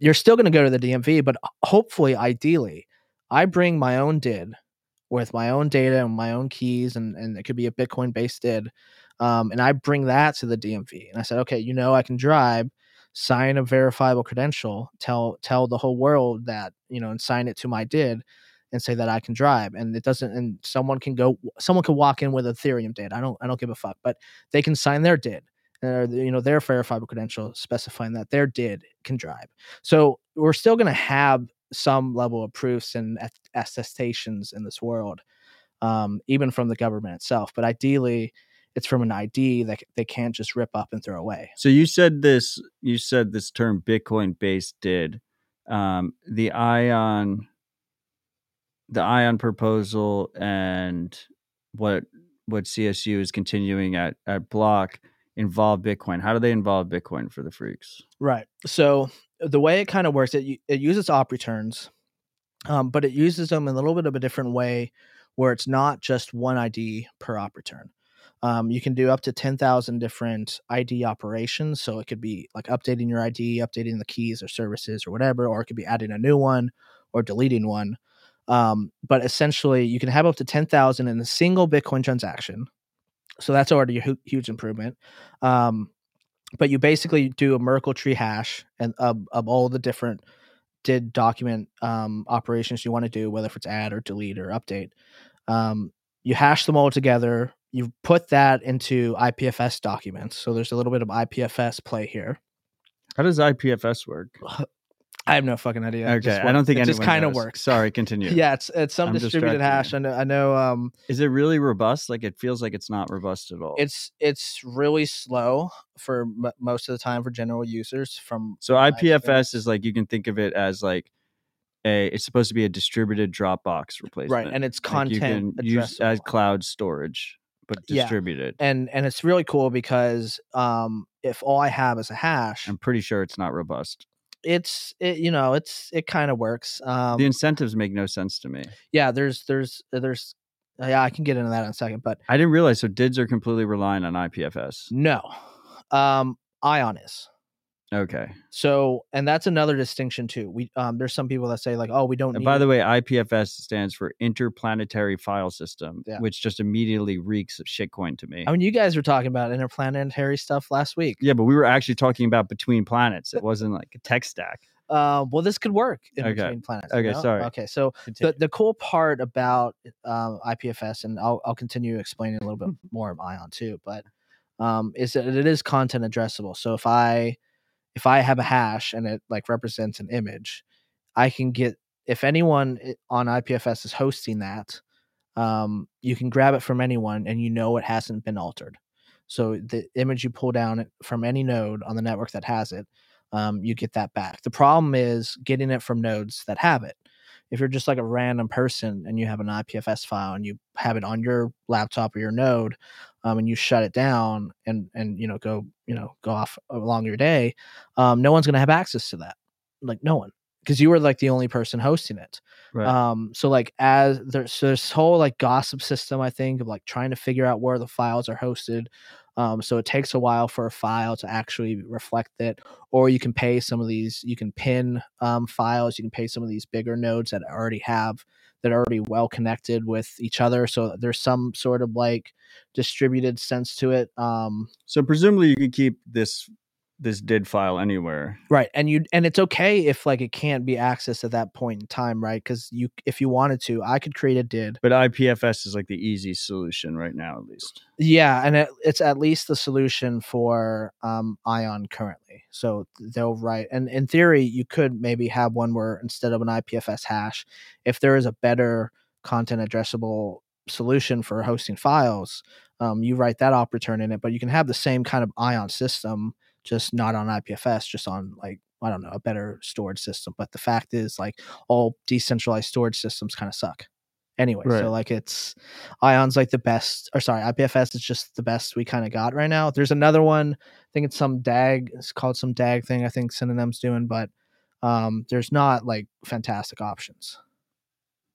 you're still going to go to the DMV. But hopefully, ideally, I bring my own did with my own data and my own keys, and and it could be a Bitcoin based did. Um, and I bring that to the DMV, and I said, okay, you know, I can drive sign a verifiable credential tell tell the whole world that you know and sign it to my did and say that i can drive and it doesn't and someone can go someone can walk in with ethereum did i don't i don't give a fuck but they can sign their did or you know their verifiable credential specifying that their did can drive so we're still going to have some level of proofs and attestations in this world um, even from the government itself but ideally it's from an id that they can't just rip up and throw away So you said this. You said this term Bitcoin based did. Um, the ion, the ion proposal, and what what CSU is continuing at at Block involve Bitcoin. How do they involve Bitcoin for the freaks? Right. So the way it kind of works, it it uses op returns, um, but it uses them in a little bit of a different way, where it's not just one ID per op return. Um, you can do up to ten thousand different ID operations. So it could be like updating your ID, updating the keys or services or whatever, or it could be adding a new one or deleting one. Um, but essentially, you can have up to ten thousand in a single Bitcoin transaction. So that's already a hu- huge improvement. Um, but you basically do a Merkle tree hash and of, of all the different did document um, operations you want to do, whether if it's add or delete or update. Um, you hash them all together. You put that into IPFS documents. So there's a little bit of IPFS play here. How does IPFS work? I have no fucking idea. Okay, just I don't think it just kind of works. Sorry, continue. Yeah, it's it's some I'm distributed hash. I know. I know. Um, Is it really robust? Like it feels like it's not robust at all. it's it's really slow for m- most of the time for general users. From So IPFS is like you can think of it as like a it's supposed to be a distributed Dropbox replacement. right, and it's Like, content can use as cloud storage, but Yeah. distributed. and and it's really cool because um if all i have is a hash I'm pretty sure it's not robust. It's it you know it's it kind of works um the incentives make no sense to me. yeah there's there's there's yeah i can get into that in a second but I didn't realize so DIDs are completely relying on IPFS. no um ion is Okay. so and that's another distinction too we um there's some people that say like oh we don't And need by it. the way, IPFS stands for Interplanetary File System, Yeah. which just immediately reeks of shitcoin to me. i mean you guys were talking about interplanetary stuff last week yeah, but we were actually talking about between planets. It wasn't like a tech stack. uh, well this could work in Okay. between planets you Okay, know? sorry. okay so Continue. the, the cool part about um, IPFS, and I'll, I'll continue explaining a little bit more of Ion too, but um, is that it is content addressable. So if I if I have a hash and it like represents an image, I can get if anyone on IPFS is hosting that, um, you can grab it from anyone and you know it hasn't been altered. So the image you pull down from any node on the network that has it, um, you get that back. The problem is getting it from nodes that have it. If you're just like a random person and you have an IPFS file and you have it on your laptop or your node, um, and you shut it down and and you know go you know go off along your day, um, no one's gonna have access to that. Like no one, because you were like the only person hosting it. Right. Um, so like as there's so this whole like gossip system, I think of like trying to figure out where the files are hosted. Um, so it takes a while for a file to actually reflect it, or you can pay some of these. You can pin um, files. You can pay some of these bigger nodes that already have that are already well connected with each other. So there's some sort of like distributed sense to it. Um, so presumably you could keep this this did file anywhere. right and you and it's okay if like it can't be accessed at that point in time right because you if you wanted to i could create a did But IPFS is like the easy solution right now, at least. yeah and it, it's at least the solution for um ion currently so they'll write and in theory you could maybe have one where instead of an ipfs hash if there is a better content addressable solution for hosting files Um, you write that op return in it, but you can have the same kind of ion system, just not on IPFS, just on like I don't know a better storage system. But the fact is, like all decentralized storage systems kind of suck anyway. Right. So like it's Ion's like the best, or sorry, IPFS is just the best we kind of got right now. There's another one. I think it's some DAG. It's called some DAG thing. I think Synonym's doing, but um, there's not like fantastic options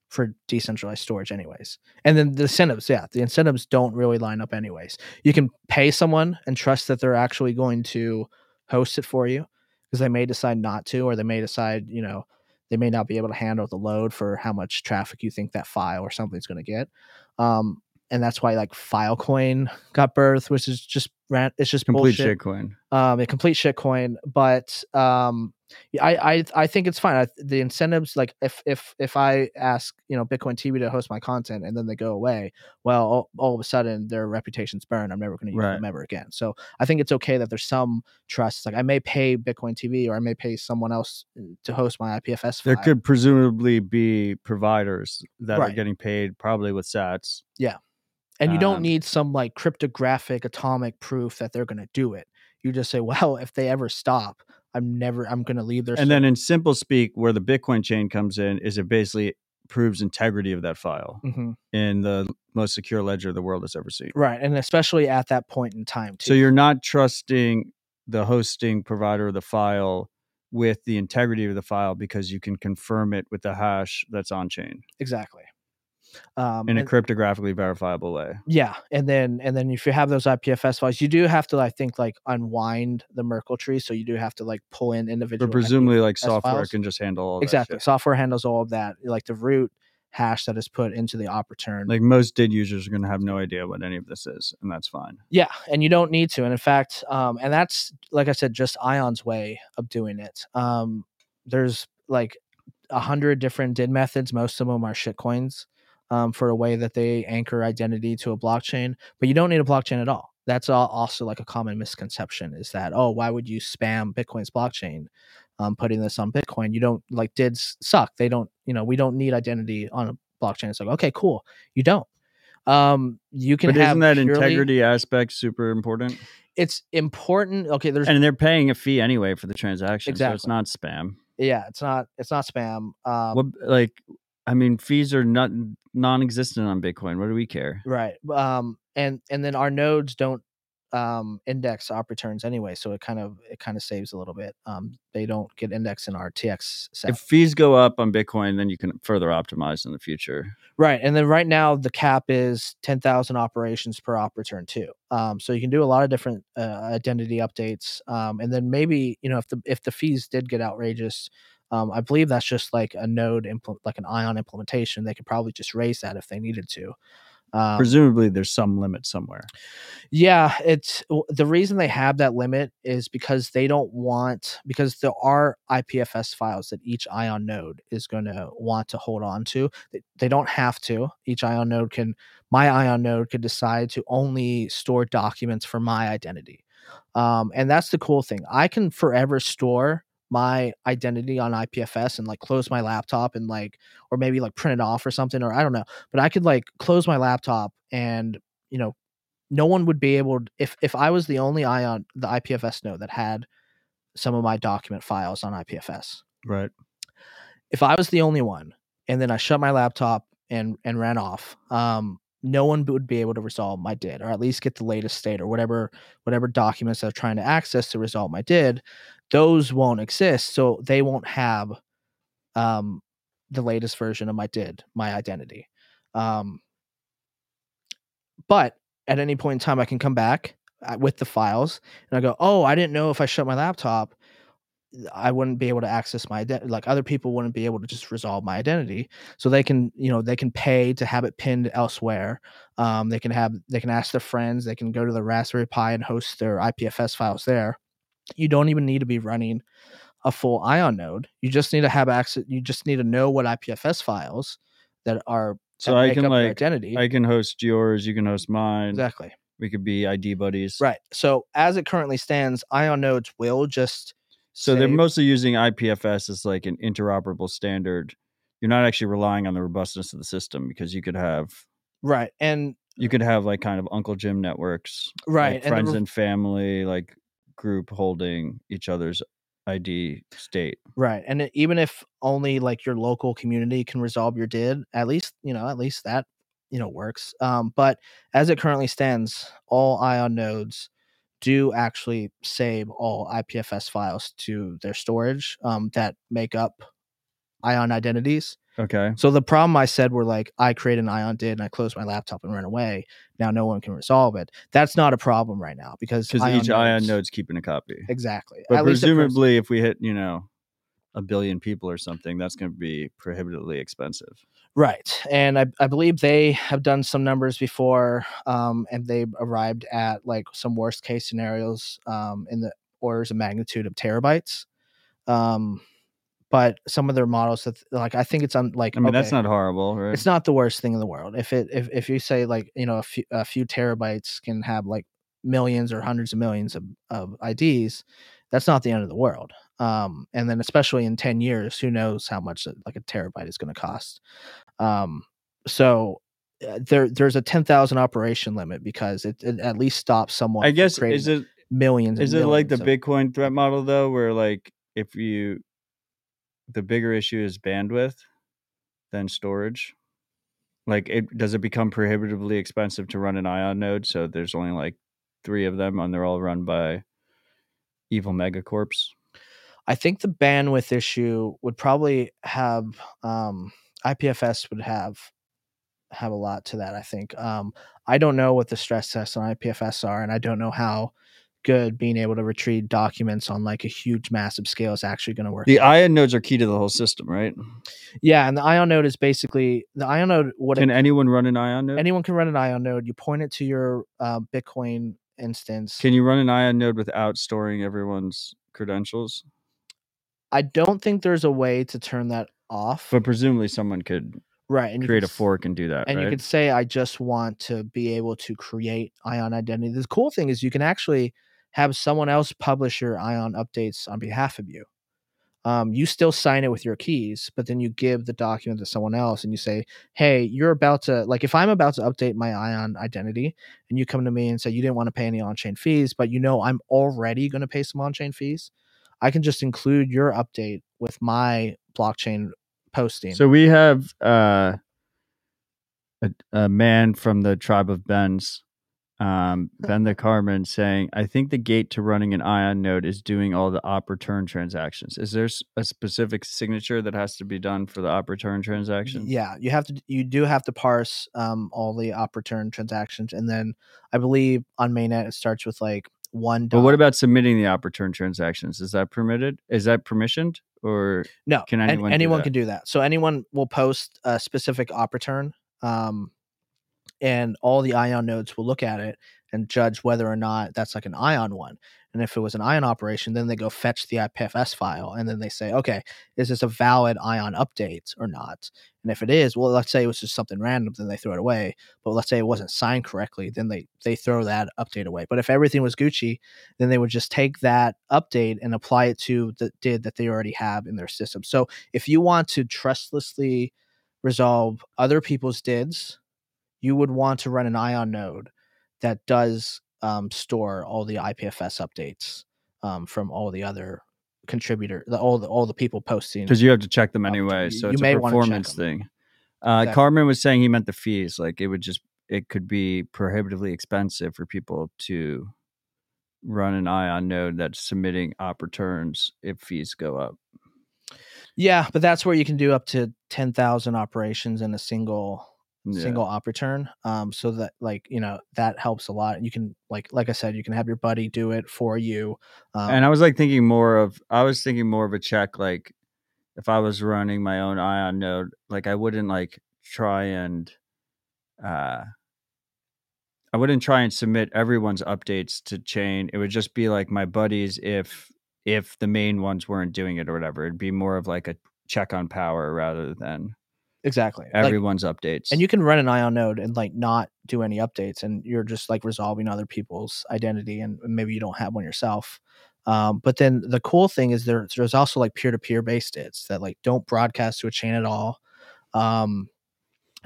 for decentralized storage anyways. And then the incentives yeah the incentives don't really line up anyways. You can pay someone and trust that they're actually going to host it for you because they may decide not to or they may decide you know they may not be able to handle the load for how much traffic you think that file or something's going to get. Um, and that's why like filecoin got birthed which is just ran it's just Complete bullshit shitcoin. um, a complete shitcoin. But um, I, I I think it's fine. I, the incentives, like if if if I ask you know Bitcoin TV to host my content and then they go away, well, all, all of a sudden their reputation's burned. I'm never going to use Right. them ever again. So I think it's okay that there's some trust. Like I may pay Bitcoin TV or I may pay someone else uh, to host my IPFS. There file. could presumably be providers that are getting paid probably with sats. And you don't um, need some like cryptographic atomic proof that they're going to do it. You just say, well, if they ever stop, I'm never. I'm going to leave their. And then in simple speak, where the Bitcoin chain comes in is it basically proves integrity of that file Mhm. in the most secure ledger the world has ever seen. Right, and especially at that point in time too. So you're not trusting the hosting provider of the file with the integrity of the file because you can confirm it with the hash that's on chain exactly. Um, in a and- cryptographically verifiable way. yeah, and then and then if you have those IPFS files, you do have to I think like unwind the Merkle tree, so you do have to like pull in individual. But presumably, like software files. can just handle all that exactly. Software handles all of that, like the root hash that is put into the op return. Like most DID users are going to have no idea what any of this is, and that's fine. Yeah, and you don't need to. And in fact, um, and that's like I said, just Ion's way of doing it. Um, there's like a hundred different DID methods. Most of them are shitcoins um, for a way that they anchor identity to a blockchain. But you don't need a blockchain at all. That's al- also like a common misconception is that oh, why would you spam Bitcoin's blockchain? Um, putting this on Bitcoin, you don't like DIDs suck. They don't, you know, we don't need identity on a blockchain. It's like okay, cool. You don't. Um, you can But have isn't that purely- integrity aspect super important? it's important. Okay, there's And they're paying a fee anyway for the transaction, so it's not spam. yeah, it's not it's not spam. Um, what like? I mean, fees are not non-existent on Bitcoin. What do we care? right. Um, and and then our nodes don't um index op returns anyway, so it kind of it kind of saves a little bit. Um, they don't get indexed in our TX set. If fees go up on Bitcoin, then you can further optimize in the future. Right, and then right now the cap is ten thousand operations per op return too. Um, so you can do a lot of different uh, identity updates. Um, and then maybe you know if the if the fees did get outrageous, um, I believe that's just like a node implement, like an ion implementation. They could probably just raise that if they needed to. Um, Presumably, there's some limit somewhere. yeah, it's the reason they have that limit is because they don't want because there are IPFS files that each Ion node is going to want to hold on to. They, they don't have to. Each Ion node can my Ion node could decide to only store documents for my identity. Um, and that's the cool thing. I can forever store my identity on IPFS and like close my laptop and like or maybe like print it off or something or I don't know. But I could like close my laptop and you know no one would be able to, if if I was the only ion the IPFS node that had some of my document files on IPFS. Right. If I was the only one and then I shut my laptop and and ran off, um no one would be able to resolve my did or at least get the latest state or whatever whatever documents they're trying to access to resolve my did those won't exist so they won't have um the latest version of my did my identity um but at any point in time i can come back uh, with the files and i go oh i didn't know if i shut my laptop i wouldn't be able to access my like other people wouldn't be able to just resolve my identity so they can you know they can pay to have it pinned elsewhere um, they can have they can ask their friends they can go to the raspberry pi and host their ipfs files there you don't even need to be running a full ion node you just need to have access you just need to know what ipfs files that are So that I can like identity I can host yours. You can host mine. exactly We could be ID buddies. right so as it currently stands ion nodes will just So they're mostly using IPFS as like an interoperable standard. You're not actually relying on the robustness of the system because you could have Right. And you could have like kind of Uncle Jim networks, like right and the friends and family, like group holding each other's ID state. right and even if only like your local community can resolve your did at least you know at least that you know works um but as it currently stands all ion nodes do actually save all ipfs files to their storage um that make up ion identities Okay. So the problem I said were like I create an ion did and I close my laptop and run away. Now no one can resolve it. That's not a problem right now because each ion nodes- node's keeping a copy. exactly. But At presumably, if we hit, you know, a billion people or something, that's going to be prohibitively expensive. right. And I, I believe they have done some numbers before, um, and they arrived at like some worst case scenarios um, in the orders of magnitude of terabytes. Um, but some of their models that like I think it's on like I mean, that's not horrible, right? it's not the worst thing in the world. If it if, if you say like you know a few a few terabytes can have like millions or hundreds of millions of, of IDs, that's not the end of the world. Um, and then especially in ten years, who knows how much like a terabyte is going to cost. Um, so uh, there there's a ten thousand operation limit because it, it at least stops someone. I from guess is it millions? is it like the of- Bitcoin threat model though, where like if you the bigger issue is bandwidth than storage. Like it does it become prohibitively expensive to run an ion node? So there's only like three of them and they're all run by evil megacorps. I think the bandwidth issue would probably have um, IPFS would have have a lot to that. I think um, I don't know what the stress tests on IPFS are, and I don't know how good being able to retrieve documents on like a huge, massive scale is actually going to work. The out. ion nodes are key to the whole system, right? yeah, and the ion node is basically the ion node. What Can it, anyone run an ion node? anyone can run an ion node. You point it to your uh, Bitcoin instance. Can you run an ion node without storing everyone's credentials? I don't think there's a way to turn that off. But presumably someone could right, and create can a fork and do that, and right? you could say i just want to be able to create ion identity the cool thing is you can actually have someone else publish your ion updates on behalf of you. Um, you still sign it with your keys but then you give the document to someone else and you say hey you're about to like if i'm about to update my ion identity and you come to me and say you didn't want to pay any on-chain fees but you know i'm already going to pay some on-chain fees i can just include your update with my blockchain posting. So we have uh, a, a man from the tribe of Ben's, um, Ben the Carmen, saying, "I think the gate to running an ion node is doing all the op return transactions. Is there a specific signature that has to be done for the op return transactions? Yeah, you have to. You do have to parse um, all the op return transactions, and then I believe on mainnet it starts with like one. But what about submitting the op return transactions? Is that permitted? Is that permissioned? Or no? can an- anyone do anyone can do that. So anyone will post a specific op return, um, and all the ion nodes will look at it and judge whether or not that's like an ion one. And if it was an ion operation, then they go fetch the IPFS file, and then they say, okay, is this a valid ion update or not? And if it is, well, let's say it was just something random, then they throw it away. But let's say it wasn't signed correctly, then they they throw that update away. But if everything was Gucci, then they would just take that update and apply it to the did that they already have in their system. So if you want to trustlessly resolve other people's dids, you would want to run an ion node that does um, store all the IPFS updates um, from all the other contributor, the, all the all the people posting. because you have to check them anyway. you. So You it's may a performance thing. Uh, Exactly. Carmen was saying he meant the fees. Like it would just it could be prohibitively expensive for people to run an ion node that's submitting op returns if fees go up. Yeah, but that's where you can do up to ten thousand operations in a single Yeah. single op return. Um, so that like you know that helps a lot. You can like like I said, you can have your buddy do it for you. Um, and I was like thinking more of I was thinking more of a check like if I was running my own ion node, like I wouldn't like try and uh I wouldn't try and submit everyone's updates to chain. It would just be like my buddies if if the main ones weren't doing it or whatever. It'd be more of like a check on power rather than exactly. Like, everyone's updates. and you can run an ion node and like not do any updates and you're just like resolving other people's identity and maybe you don't have one yourself um, but then the cool thing is there, there's also like peer-to-peer based its that like don't broadcast to a chain at all um,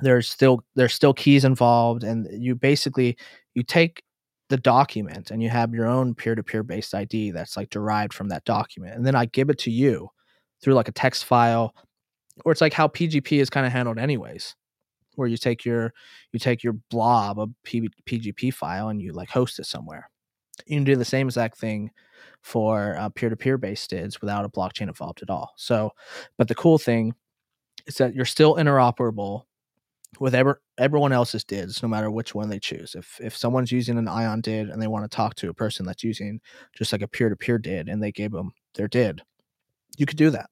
there's still there's still keys involved and you basically you take the document and you have your own peer-to-peer based id that's like derived from that document and then i give it to you through like a text file or it's like how pgp is kind of handled anyways where you take your you take your blob a P- pgp file and you like host it somewhere you can do the same exact thing for uh, peer-to-peer based dids without a blockchain involved at all so but the cool thing is that you're still interoperable with ever, everyone else's dids, no matter which one they choose. If if someone's using an ion did and they want to talk to a person that's using just like a peer to peer did, and they gave them their did, you could do that.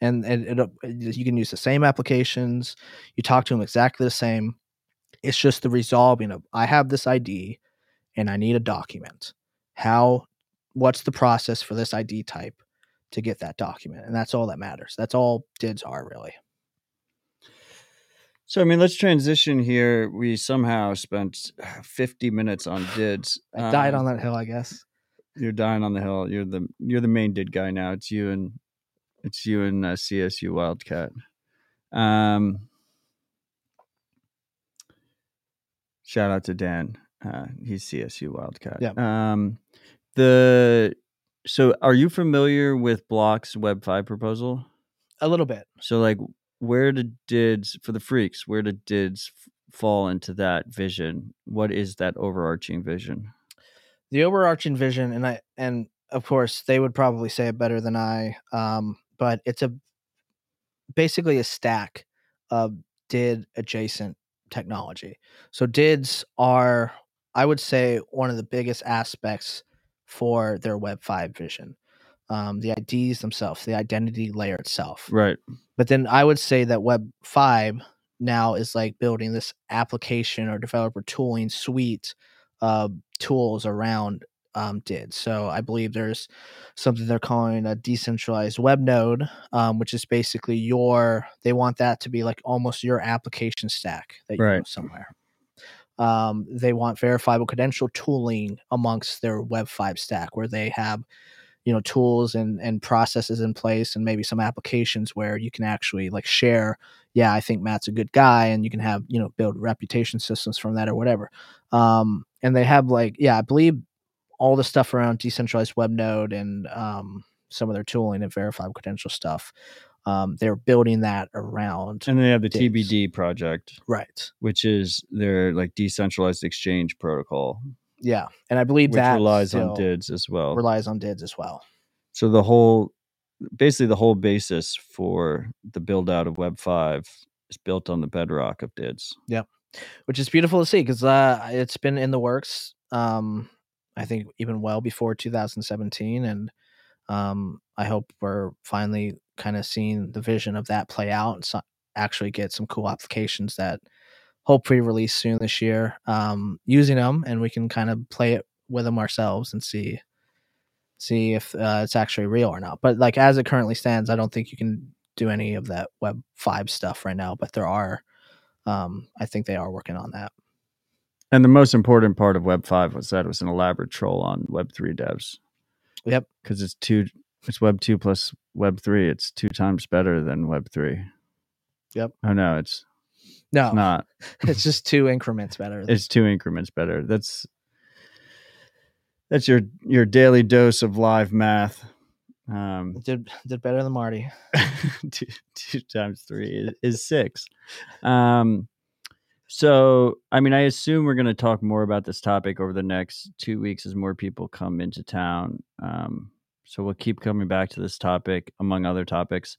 And and it, you can use the same applications. You talk to them exactly the same. It's just the resolving of I have this ID, and I need a document. How? What's the process for this ID type to get that document? And that's all that matters. That's all dids are really. So I mean, let's transition here. We somehow spent 50 minutes on dids. I died Um, on that hill, I guess. You're dying on the hill. You're the you're the main did guy now. It's you and it's you and uh, CSU Wildcat. Um, shout out to Dan. Uh, he's CSU Wildcat. Yep. Um, the so are you familiar with Block's Web five proposal? A little bit. So like where did dids for the freaks, where did dids fall into that vision? What is that overarching vision? the overarching vision and i and of course they would probably say it better than i um but it's a basically a stack of did adjacent technology. So dids are i would say one of the biggest aspects for their web 5 vision. Um, the ids themselves the identity layer itself. Right. but then I would say that Web 5 now is like building this application or developer tooling suite of tools around um, did. So I believe there's something they're calling a decentralized web node, um, which is basically your, they want that to be like almost your application stack that you Right. use somewhere. Um, they want verifiable credential tooling amongst their Web 5 stack where they have you know tools and and processes in place and maybe some applications where you can actually like share yeah i think matt's a good guy and you can have you know build reputation systems from that or whatever um and they have like yeah i believe all the stuff around decentralized web node and um some of their tooling and verifiable credential stuff um they're building that around And they have the. TBD project, right which is their like decentralized exchange protocol, yeah and i believe which that relies on DIDs as well. relies on dids as well so the whole, basically the whole basis for the build out of Web five is built on the bedrock of DIDs. Yep, which is beautiful to see because uh, it's been in the works. Um, I think even well before 2017, and um, I hope we're finally kind of seeing the vision of that play out and so actually get some cool applications that hopefully release soon this year. Um, using them, and we can kind of play it with them ourselves and see see if uh, it's actually real or not. But like as it currently stands, I don't think you can do any of that Web five stuff right now. But there are, um, I think they are working on that. And the most important part of Web five was that it was an elaborate troll on Web three devs. Yep. Because it's two, it's Web two plus Web three. It's two times better than Web three. Yep. Oh no, it's No, not. it's just two increments better. It's two increments better. That's that's your your daily dose of live math. Um, did did better than Marty. two, two times three is, is six. Um, so, I mean, I assume we're going to talk more about this topic over the next two weeks as more people come into town. Um, so we'll keep coming back to this topic, among other topics.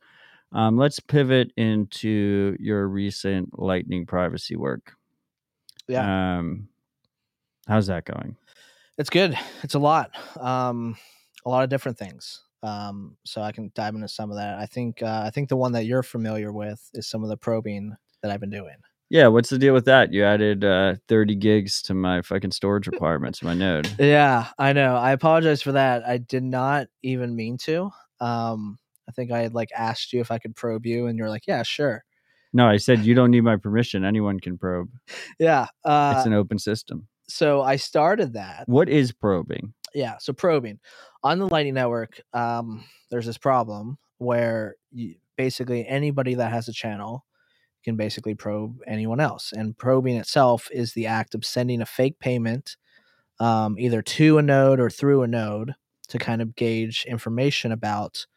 Um, let's pivot into your recent Lightning privacy work. Yeah, Um, how's that going? it's good. It's a lot. Um, a lot of different things. Um, so I can dive into some of that. I think uh, I think the one that you're familiar with is some of the probing that I've been doing. Yeah, what's the deal with that? You added uh, 30 gigs to my fucking storage requirements, my node. Yeah, I know. I apologize for that. I did not even mean to. Um, I think I had like asked you if I could probe you, and you're like, "Yeah, sure." No, I said you don't need my permission. Anyone can probe. Yeah. Uh, It's an open system. so I started that. What is probing? yeah so probing on the lightning network um there's this problem where you, basically anybody that has a channel can basically probe anyone else. And probing itself is the act of sending a fake payment um, either to a node or through a node to kind of gauge information about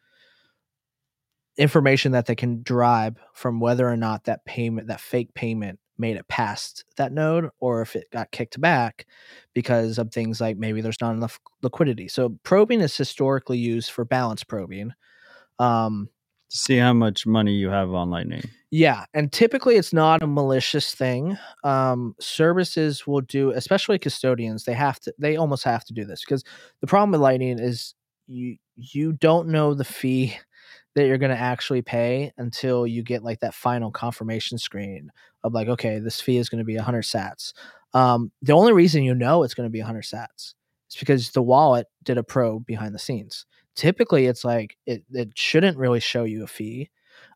information that they can derive from whether or not that payment, that fake payment, made it past that node or if it got kicked back because of things like maybe there's not enough liquidity. So probing is historically used for balance probing. Um, See how much money you have on Lightning. yeah, and typically it's not a malicious thing. Um, services will do, especially custodians. They have to. They almost have to do this because the problem with Lightning is you you don't know the fee that you're going to actually pay until you get like that final confirmation screen of like, okay, this fee is going to be 100 Sats. Um, the only reason you know it's going to be 100 Sats is because the wallet did a probe behind the scenes. Typically, it's like it it shouldn't really show you a fee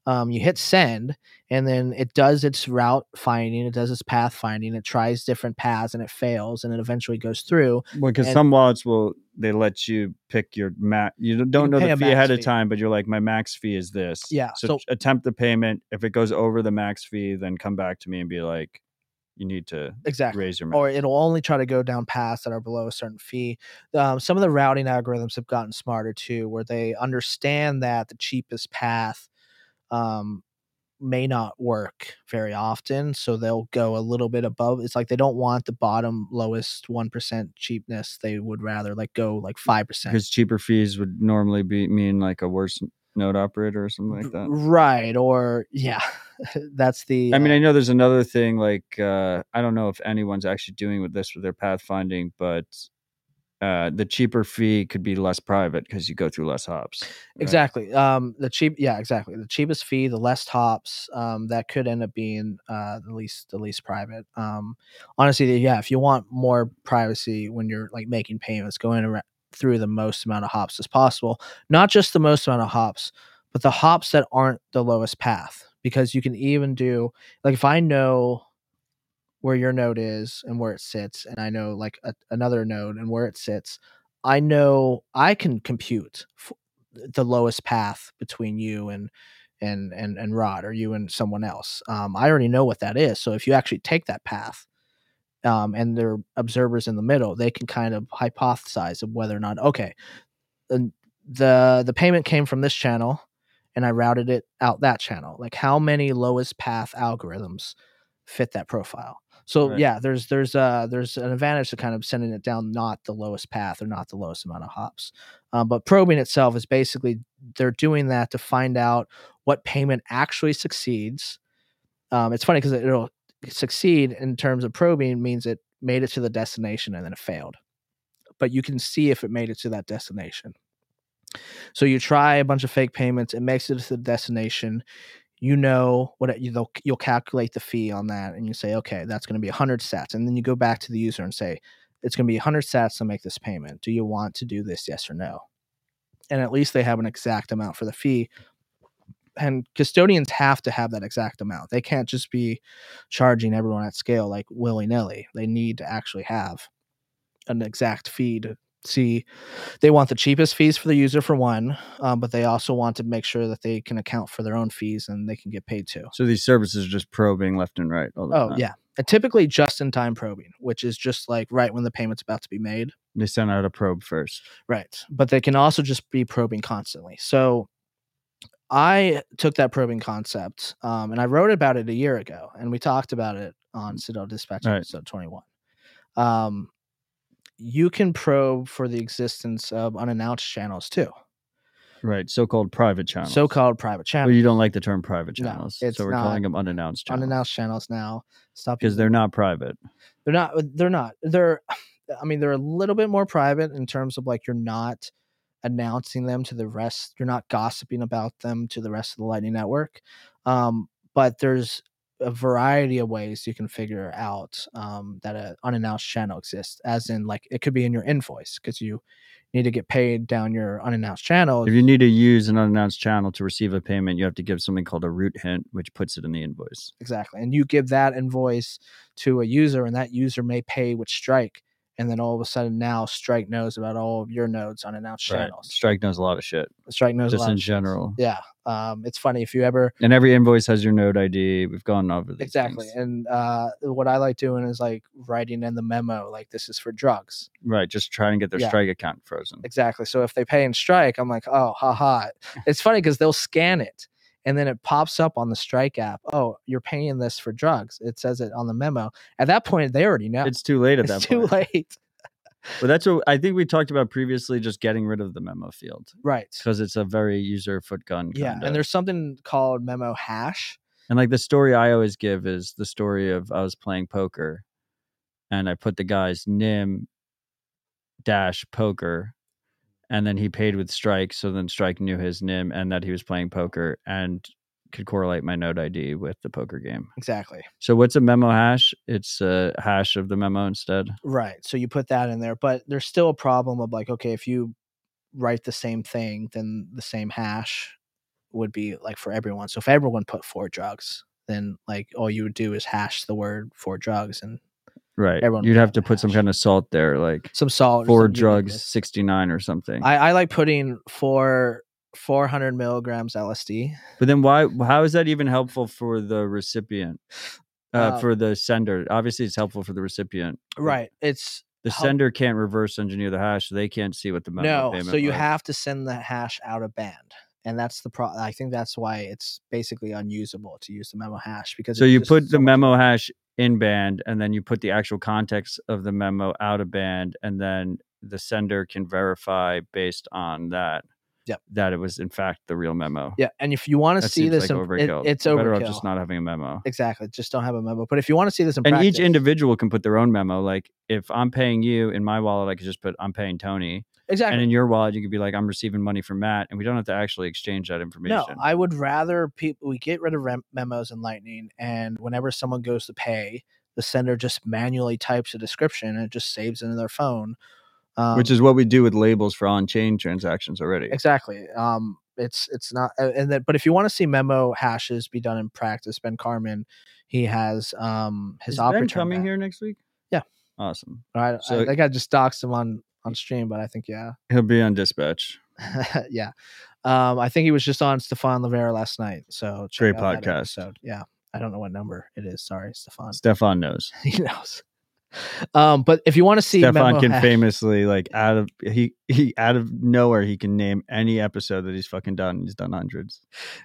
um, you hit send and then it does its route finding it does its path finding it tries different paths and it fails and it eventually goes through Because And- some wallets will they let you pick your max. You don't- don't know the fee ahead of time, but you're like, my max fee is this. Yeah, So, so- attempt the payment. If it goes over the max fee, then come back to me and be like, you need to exactly raise your max. or it'll only try to go down paths that are below a certain fee um, some of the routing algorithms have gotten smarter too where they understand that the cheapest path um, may not work very often so they'll go a little bit above it's like they don't want the bottom lowest 1% cheapness they would rather like go like 5% because cheaper fees would normally be mean like a worse node operator or something like that. Right. Or yeah, that's the. I mean, uh, I know there's another thing like uh, I don't know if anyone's actually doing with this with their pathfinding, but uh, the cheaper fee could be less private because you go through less hops. right? exactly. Um, the cheap. Yeah, exactly. The cheapest fee, the less hops. Um, that could end up being uh the least the least private. Um, honestly, yeah. If you want more privacy when you're like making payments, going around through the most amount of hops as possible. Not just the most amount of hops, but the hops that aren't the lowest path. Because you can even do like if I know where your node is and where it sits, and I know like a, another node and where it sits, I know I can compute the lowest path between you and and and and Rod or you and someone else. Um, I already know what that is. So if you actually take that path, um, and there are observers in the middle, they can kind of hypothesize of whether or not okay, the the the payment came from this channel, and I routed it out that channel. Like how many lowest path algorithms fit that profile? So Right. yeah, there's there's uh there's an advantage to kind of sending it down not the lowest path or not the lowest amount of hops. Um, but probing itself is basically they're doing that to find out what payment actually succeeds. Um, it's funny because it'll succeed in terms of probing means it made it to the destination and then it failed. But you can see if it made it to that destination. So you try a bunch of fake payments, it makes it to the destination. You know what it, you, they'll, you'll calculate the fee on that, and you say, okay, that's going to be 100 sats, and then you go back to the user and say, it's going to be 100 sats to make this payment. Do you want to do this? Yes or no? And at least they have an exact amount for the fee. And custodians have to have that exact amount. They can't just be charging everyone at scale like willy nilly. They need to actually have an exact fee to see. They want the cheapest fees for the user for one, um, but they also want to make sure that they can account for their own fees and they can get paid too. So these services are just probing left and right all the time. Oh time. yeah, and typically just in time probing, which is just like right when the payment's about to be made. They send out a probe first. Right. But they can also just be probing constantly. So I took that probing concept um, and I wrote about it a year ago and we talked about it on Citadel Dispatch Right. episode 21. Um, you can probe for the existence of unannounced channels too, Right. So called private channels. so called private Well, channels. you don't like the term private No, channels. it's so we're calling them unannounced channels. unannounced channels now. Stop Because they're not private. they're not they're not they're i mean they're a little bit more private in terms of like you're not announcing them to the rest you're not gossiping about them to the rest of the lightning network um, but there's a variety of ways you can figure out um, that an unannounced channel exists as in like it could be in your invoice because you need to get paid down your unannounced channel If you need to use an unannounced channel to receive a payment, you have to give something called a route hint, which puts it in the invoice. exactly and you give that invoice to a user and that user may pay with strike and then all of a sudden now Strike knows about all of your nodes unannounced Right. channels. Strike knows a lot of shit, Strike knows a just lot in of shit. general. Yeah, um, it's funny if you ever And every invoice has your node ID. We've gone over these exactly. things. And uh, what I like doing is like writing in the memo like this is for drugs. Right, just try and get their Yeah. strike account frozen. Exactly. So if they pay in Strike, I'm like, oh, haha. It's funny because they'll scan it and then it pops up on the Strike app. Oh, you're paying this for drugs. It says it on the memo. At that point, they already know. It's too late at that point. It's that too point. late. But that's what I think we talked about previously, just getting rid of the memo field Right. because it's a very user foot gun. Yeah. And there's something called memo hash. And like the story I always give is the story of I was playing poker and I put the guy's nim dash poker and then he paid with strike. So then strike knew his nim and that he was playing poker and could correlate my node ID with the poker game. Exactly. So what's a memo hash? It's a hash of the memo instead. Right. So you put that in there, but there's still a problem of like, okay, if you write the same thing, then the same hash would be like for everyone. So if everyone put four drugs, then like all you would do is hash the word for drugs and Right. Everyone You'd have to put some kind of salt there, like some salt. four drugs, 69 or something. I, I like putting four 400 milligrams LSD. But then why how is that even helpful for the recipient? Uh, Uh, for the sender. Obviously it's helpful for the recipient. Right. It's The help- sender can't reverse engineer the hash, so they can't see what the memo no. So you was. have to send the hash out of band. And that's the pro. I think that's why it's basically unusable to use the memo hash because So you put so the memo hash in band and then you put the actual context of the memo out of band and then the sender can verify based on that Yep. that it was in fact the real memo. Yeah, and if you want to see this, like in, it- overkill. it's You're better off just not having a memo. Exactly. Just don't have a memo. But if you want to see this in and practice, each individual can put their own memo. Like if I'm paying you in my wallet, I could just put I'm paying Tony, exactly. and in your wallet, you could be like I'm receiving money from Matt, and we don't have to actually exchange that information. no, I would rather people we get rid of rem- memos in Lightning, and whenever someone goes to pay, the sender just manually types a description and it just saves it in their phone. Um, which is what we do with labels for on-chain transactions already. exactly. Um, it's it's not, uh, and that but if you want to see memo hashes be done in practice, Ben Carman, he has um his Is opera Ben coming back. here next week? Yeah. awesome. I, So- I think I just doxed him on on stream, but I think yeah. He'll be on dispatch. yeah. Um, I think he was just on Stephan Livera last night. So Great podcast. Yeah. I don't know what number it is. Sorry, Stephan. Stephan knows. he knows. Um, but if you want to see Stephan can Hash- famously like out of he he out of nowhere he can name any episode that he's fucking done. He's done hundreds.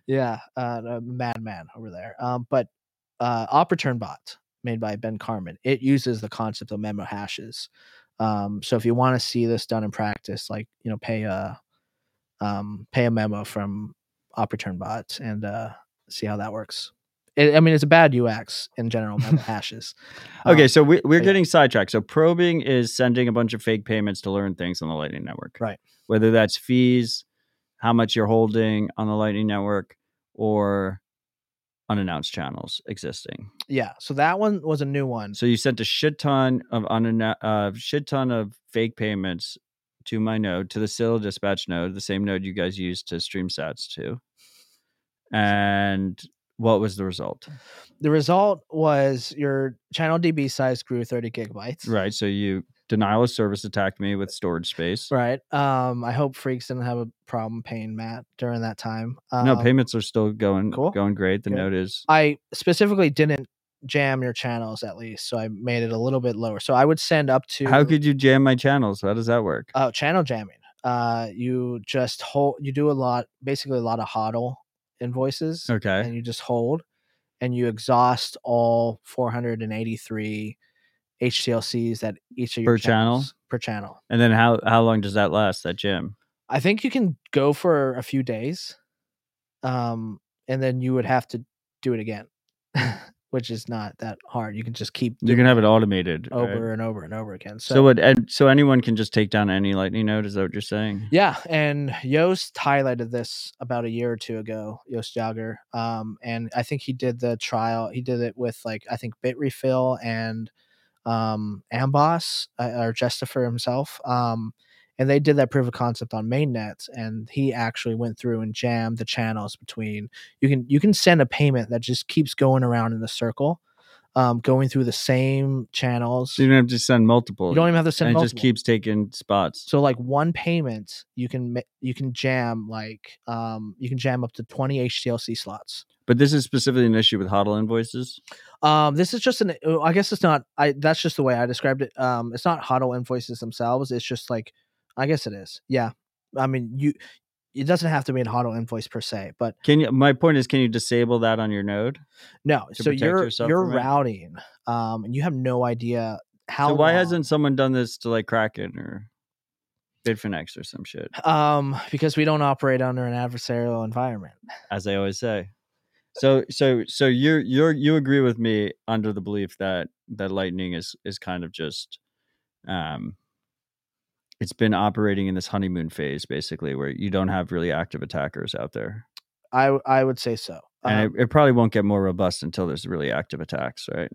yeah, uh, a madman over there. Um, but uh, Opera Bot made by Ben Carman, it uses the concept of memo hashes. Um, so if you want to see this done in practice, like you know, pay a um, pay a memo from Opera bots and uh, see how that works. It, I mean, it's a bad UX in general, memo hashes. Okay, Um, so we, we're yeah. getting sidetracked. So probing is sending a bunch of fake payments to learn things on the Lightning Network. Right. Whether that's fees, how much you're holding on the Lightning Network, or unannounced channels existing. yeah. So that one was a new one. So you sent a shit ton of unannou- uh, shit ton of fake payments to my node, to the Citadel dispatch node, the same node you guys use to stream sats to. And what was the result? The result was your channel DB size grew 30 gigabytes. Right. So you denial of service attacked me with storage space. Right. Um, I hope Freaks didn't have a problem paying Matt during that time. Um, no, payments are still going cool. going great. The Good. node is I specifically didn't jam your channels at least, so I made it a little bit lower. So I would send up to how could you jam my channels? How does that work? oh channel jamming. Uh, you just hold. You do a lot, basically a lot of hodl invoices, Okay. and you just hold, and you exhaust all 483 HTLCs that each of your Per channel? per channel. And then how how long does that last, that gym? I think you can go for a few days, um, and then you would have to do it again, which is not that hard. You can just keep You can have it automated. right? over and over and over again. So, So, what and so anyone can just take down any lightning node, is that what you're saying? yeah, and Joost highlighted this about a year or two ago. Joost Jager, um, and I think he did the trial. He did it with like I think Bitrefill and um, Amboss uh, or Jestopher himself. Um, and they did that proof of concept on mainnet, and he actually went through and jammed the channels between. You can you can send a payment that just keeps going around in the circle. Um, going through the same channels. So you don't have to send multiple. You don't even have to send and it multiple. just keeps taking spots. So like one payment, you can you can jam like um you can jam up to twenty HTLC slots. But this is specifically an issue with HODL invoices. Um, this is just an. uh, I guess it's not. I that's just the way I described it. Um, it's not HODL invoices themselves. It's just like, I guess it is. Yeah. I mean, you. It doesn't have to be an auto invoice per se, but Can you? My point is, can you disable that on your node? no. So you're you're it? routing, um, and you have no idea how. so why long- hasn't someone done this to like Kraken or Bitfinex or some shit? Um, because we don't operate under an adversarial environment. As I always say. So so so you're you're you agree with me under the belief that that Lightning is is kind of just um it's been operating in this honeymoon phase basically where you don't have really active attackers out there. i i would say so. And Um, it, it probably won't get more robust until there's really active attacks, right?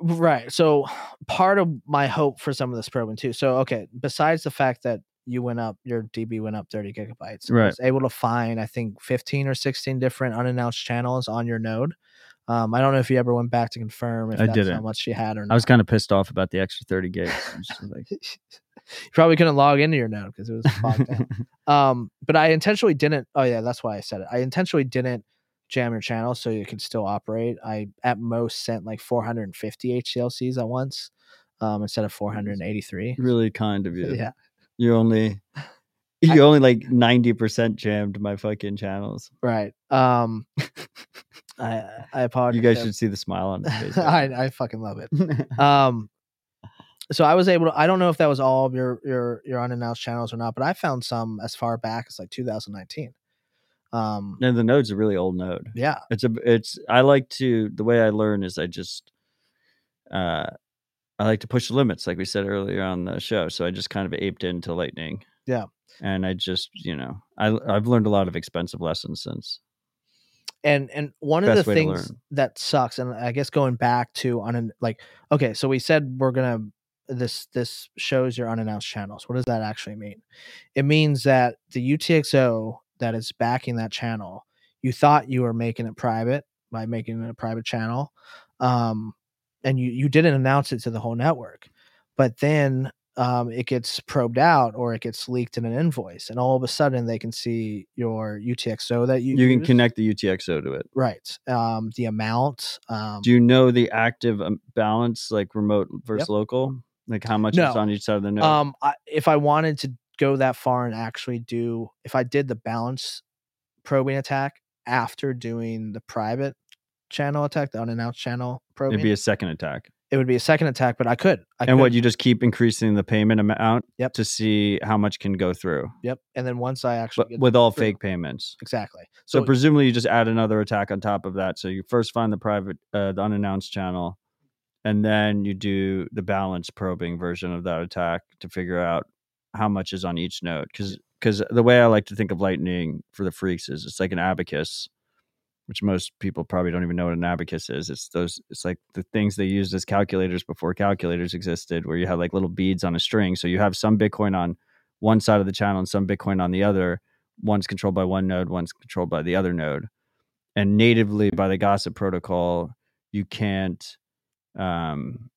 Right. So part of my hope for some of this probing too. So okay, besides the fact that you went up, your DB went up 30 gigabytes. Right. was able to find I think 15 or 16 different unannounced channels on your node. Um, I don't know if you ever went back to confirm if I that's didn't. how much you had or not. I was kind of pissed off about the extra 30 gigs. Like, you probably couldn't log into your node because it was fogged. Um, but I intentionally didn't. Oh yeah, that's why I said it. I intentionally didn't jam your channel so you could still operate. I at most sent like 450 HTLCs at once um, instead of 483. really kind of you. Yeah, You only you only like 90% jammed my fucking channels. right. Um, I I apologize. You guys should see the smile on his face. I I fucking love it. Um, so I was able to. I don't know if that was all of your your your unannounced channels or not, but I found some as far back as like 2019. Um, and the node's a really old node. yeah, It's a it's I like to the way I learn is I just uh I like to push the limits like we said earlier on the show. So I just kind of aped into lightning. Yeah. And I just, you know, I I've learned a lot of expensive lessons since. and and one of the things that sucks and i guess going back to on an like okay so we said we're gonna this this shows your unannounced channels what does that actually mean it means that the utxo that is backing that channel you thought you were making it private by making it a private channel um and you you didn't announce it to the whole network but then um, it gets probed out or it gets leaked in an invoice and all of a sudden they can see your utxo that you You can use. connect the UTXO to it. Right. Um, the amount. Um, Do you know the active um, balance, like remote versus local? Like how much is on each side of the node? um, I, if I wanted to go that far and actually do, if I did the balance probing attack after doing the private channel attack, the unannounced channel probing, It'd be a second attack. it would be a second attack. But I could. I and could, what you just keep increasing the payment amount Yep. to see how much can go through, Yep. And then once I actually with all through- fake payments. exactly. So, So, presumably you just add another attack on top of that. So you first find the private, uh, the unannounced channel, and then you do the balance probing version of that attack to figure out how much is on each node. Because because the way I like to think of Lightning for the freaks is it's like an abacus, which most people probably don't even know what an abacus is. It's those it's like the things they used as calculators before calculators existed, where you have like little beads on a string. So you have some Bitcoin on one side of the channel and some Bitcoin on the other. One's controlled by one node, one's controlled by the other node. And natively by the Gossip protocol, you can't um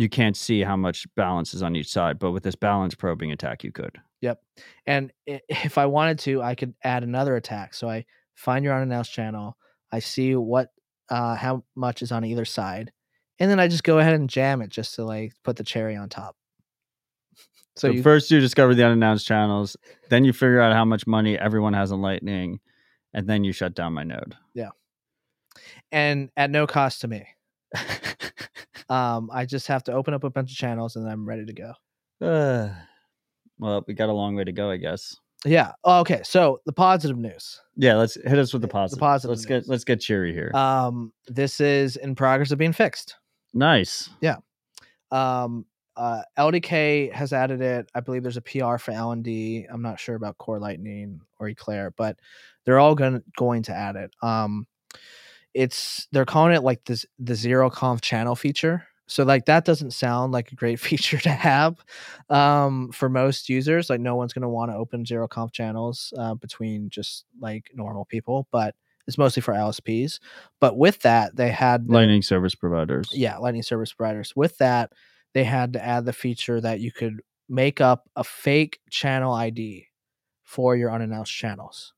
you can't see how much balance is on each side. But with this balance probing attack, you could. Yep. And if I wanted to, I could add another attack. So I find your unannounced channel. I see what, uh, how much is on either side, and then I just go ahead and jam it just to like put the cherry on top. So, So, you, first you discover the unannounced channels, then you figure out how much money everyone has on Lightning, and then you shut down my node. Yeah. And at no cost to me. Um, I just have to open up a bunch of channels and I'm ready to go. Uh, well, we got a long way to go, I guess. Yeah. Oh, okay. So the positive news. Yeah, let's hit us with the The positive. positive Let's news. get let's get cheery here. Um, this is in progress of being fixed. nice. Yeah. Um, uh, LDK has added it. I believe there's a PR for LND. I'm not sure about Core Lightning or Eclair, but they're all going going to add it. Um, it's they're calling it like this the zero conf channel feature. So like that doesn't sound like a great feature to have um, for most users. Like no one's going to want to open zero conf channels uh, between just like normal people, but It's mostly for LSPs, but with that they had the- Lightning service providers. yeah, Lightning service providers. With that, they had to add the feature that you could make up a fake channel ID for your unannounced channels.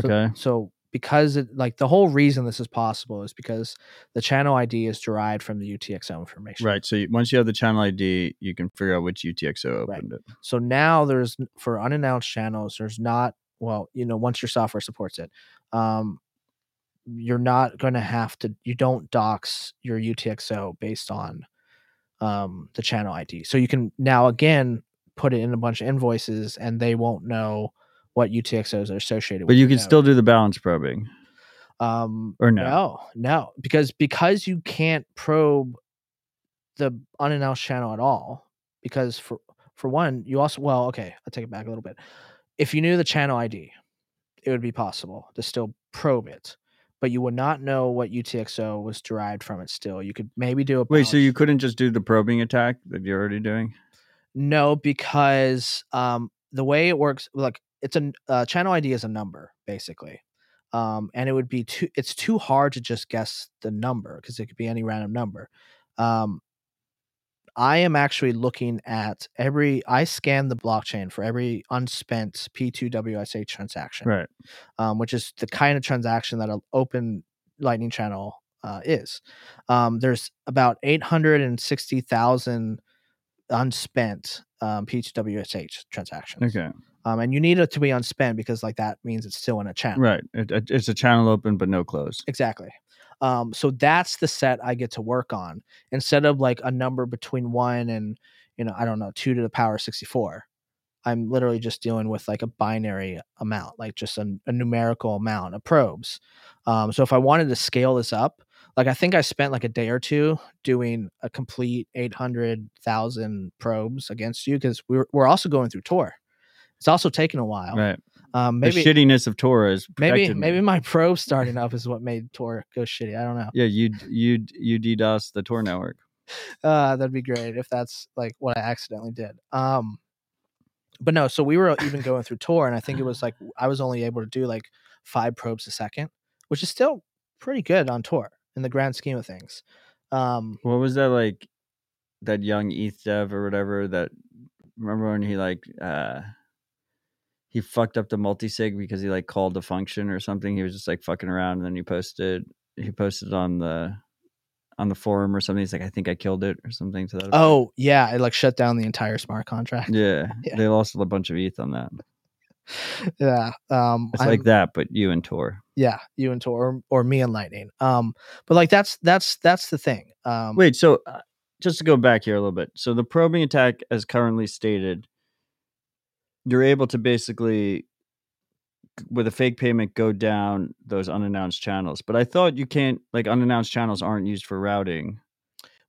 So- Okay. So, because it like the whole reason this is possible is because the channel ID is derived from the UTXO information. Right. So you, once you have the channel ID, you can figure out which UTXO Right. opened it. So now there's for unannounced channels, there's not well, you know, once your software supports it, um, you're not going to have to. You don't dox your UTXO based on um, the channel ID. So you can now again put it in a bunch of invoices, and they won't know what UTXOs are associated with. But you can still do the balance probing. um, or no? no, no, because because you can't probe the unannounced channel at all. Because for for one, you also well, okay, I'll take it back a little bit. If you knew the channel ID, it would be possible to still probe it, but you would not know what UTXO was derived from it. Still, you could maybe do a Wait, so you couldn't just do the probing attack that you're already doing? No, because um, the way it works, like it's a uh, channel ID is a number basically, um, and it would be too. It's too hard to just guess the number because it could be any random number. Um, I am actually looking at every. I scan the blockchain for every unspent P2WSH transaction, Right. um, which is the kind of transaction that an open Lightning channel uh, is. Um, there's about 860,000 unspent um, P2WSH transactions. Okay. Um, and you need it to be unspent because like that means it's still in a channel. Right. It, it- it's a channel open but no close. Exactly. Um, so that's the set I get to work on instead of like a number between one and you know I don't know two to the power sixty four. I'm literally just dealing with like a binary amount, like just a, a numerical amount of probes. Um, so if I wanted to scale this up, like I think I spent like a day or two doing a complete eight hundred thousand probes against you because we're we're also going through Tor. It's also taking a while. Right. Um, maybe the shittiness of Tora is maybe me. maybe my probe starting up is what made Tor go shitty. I don't know. Yeah, you you you DDoS the Tor network. Uh, that'd be great if that's like what I accidentally did. Um, but no, so we were even going through Tor, and I think it was like I was only able to do like five probes a second, which is still pretty good on Tor in the grand scheme of things. Um, What was that like? That young ETH dev or whatever. That remember when he like uh he fucked up the multisig because he like called the function or something. He was just like fucking around, and then he posted he posted on the on the forum or something. He's like, I think I killed it or something to that. effect. oh yeah, it like shut down the entire smart contract. yeah, Yeah. they lost a bunch of ETH on that. yeah, um, It's I'm- like that, but you and Tor. yeah, you and Tor or, or me and Lightning. Um, but like that's that's that's the thing. Um, Wait, so uh, just to go back here a little bit. So the probing attack, as currently stated, you're able to basically, with a fake payment, go down those unannounced channels. But I thought you can't, like, unannounced channels aren't used for routing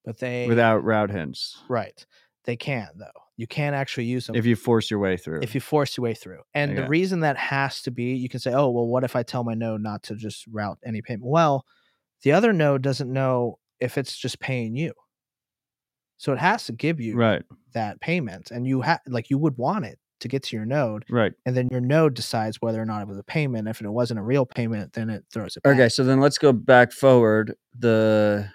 but they without route hints right. They can though. You can actually use them if you force your way through. if you force your way through. And the reason that has to be, you can say, oh, well, what if I tell my node not to just route any payment? Well, the other node doesn't know if it's just paying you. So it has to give you right, that payment. And you have, like, you would want it to get to your node. right. And then your node decides whether or not it was a payment. If it wasn't a real payment, then it throws it back. Okay, so then let's go back forward. The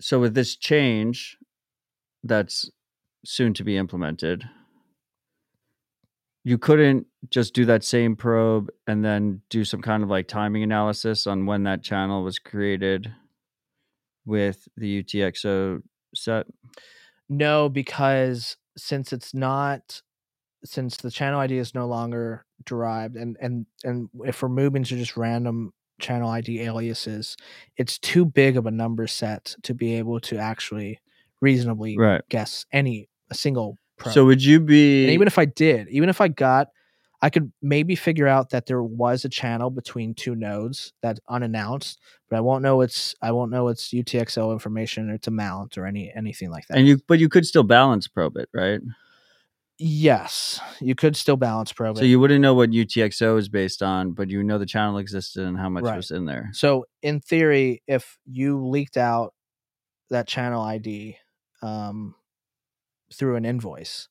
so with this change that's soon to be implemented, you couldn't just do that same probe and then do some kind of like timing analysis on when that channel was created with the UTXO set. No, because since it's not since the channel ID is no longer derived and and and if we're moving to just random channel ID aliases, it's too big of a number set to be able to actually reasonably Right. guess any a single probe. So would you be and even if I did, even if I got I could maybe figure out that there was a channel between two nodes that's unannounced, but I won't know it's I won't know it's UTXO information or it's a mount or any anything like that. and you but you could still balance probe it, right? Yes, you could still balance probe So it. you wouldn't know what UTXO is based on, but you know the channel existed and how much Right. was in there. So in theory, if you leaked out that channel ID um, through an invoice,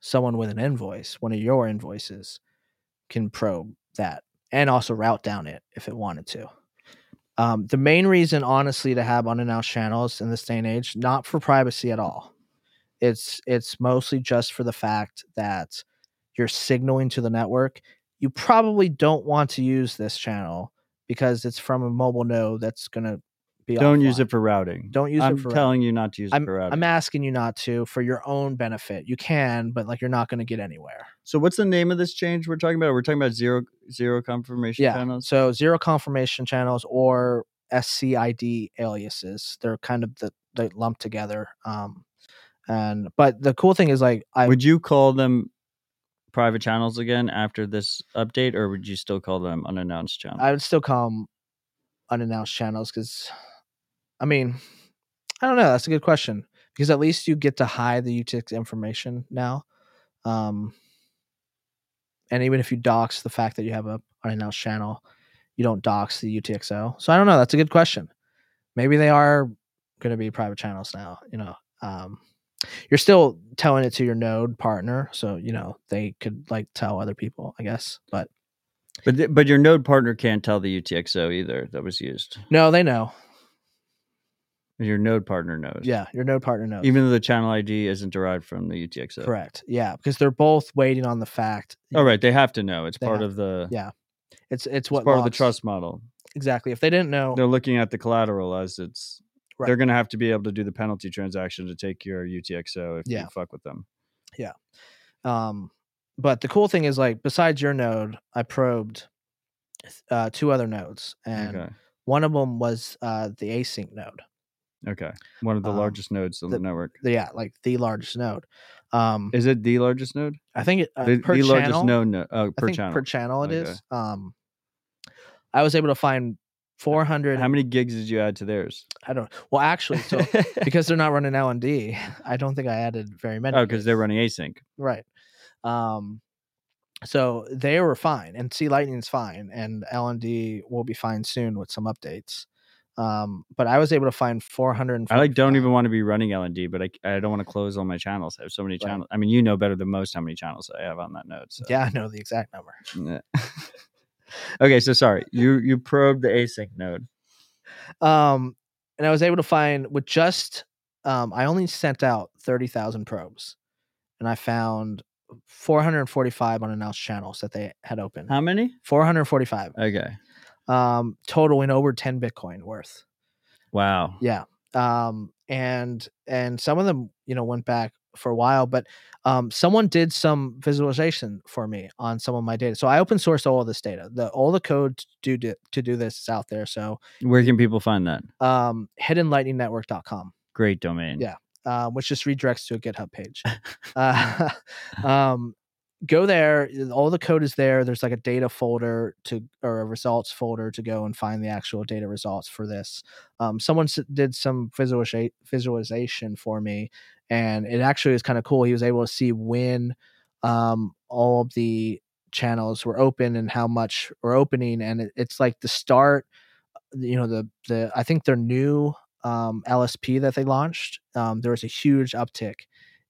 someone with an invoice, one of your invoices, can probe that and also route down it if it wanted to. Um, the main reason, honestly, to have unannounced channels in this day and age, not for privacy at all. It's it's mostly just for the fact that you're signaling to the network. You probably don't want to use this channel because it's from a mobile node that's gonna be. Don't use it for routing. Don't use it I'm it for telling you not to use it for routing. I'm asking you not to for your own benefit. You can, but like you're not going to get anywhere. so what's the name of this change we're talking about? We're talking about zero zero confirmation Yeah. channels. So zero confirmation channels or SCID aliases. They're kind of the they lumped together. Um, and but the cool thing is like I would you call them private channels again after this update, or would you still call them unannounced channels? I would still call them unannounced channels because, I mean, I don't know. That's a good question because at least you get to hide the UTX information now. Um, and even if you dox the fact that you have a unannounced channel, you don't dox the UTXO. So I don't know. That's a good question. Maybe they are going to be private channels now. You know, um, you're still telling it to your node partner, so you know they could like tell other people, I guess. But but th- but your node partner can't tell the UTXO either that was used. no, they know. Your node partner knows. Yeah, your node partner knows. Even though the channel ID isn't derived from the UTXO. Correct. Yeah, because they're both waiting on the fact. Oh right, they have to know. It's part have- of the yeah, It's it's it's what part of the trust model. exactly. If they didn't know, They're looking at the collateral as it's Right. they're gonna have to be able to do the penalty transaction to take your UTXO if Yeah. you fuck with them. Yeah. Um, but the cool thing is like besides your node, I probed uh, two other nodes, and Okay. one of them was uh, the ACINQ node. Okay. One of the Um, largest nodes on the, the- network. Yeah, like the largest node. Um, Is it the largest node? I think it, uh, The, per the channel. largest node no, I per channel. per channel it is. Okay. Um, I was able to find 400. How many gigs did you add to theirs? I don't. Well, actually, so because they're not running LND, I don't think I added very many. oh, because they're running ACINQ. right. Um, so they were fine, and C Lightning's fine, and LND will be fine soon with some updates. Um, but I was able to find 400. I like don't even want to be running LND, but I, I don't want to close all my channels. I have so many Right. channels. I mean, you know better than most how many channels I have on that node. So. Yeah, I know the exact number. Okay, so sorry. You you probed the ACINQ node. Um, and I was able to find with just um, I only sent out thirty thousand probes, and I found four hundred forty-five unannounced channels that they had open. How many? Four hundred forty-five, Okay. Um, totaling over ten Bitcoin worth. Wow. Yeah, um, and and some of them, you know, went back for a while, but um, someone did some visualization for me on some of my data. So I open sourced all of this data. The all the code to do to, to do this is out there. So Where can people find that? um, hiddenlightningnetwork.com. Great domain. Yeah. uh, which just redirects to a GitHub page. uh, um, go there. All the code is there. There's like a data folder to or a results folder to go and find the actual data results for this. Um, someone did some visualiza- visualization for me, and it actually is kind of cool. He was able to see when um, all of the channels were open and how much were opening, and it, it's like the start. You know the the I think their new um, LSP that they launched, um, there was a huge uptick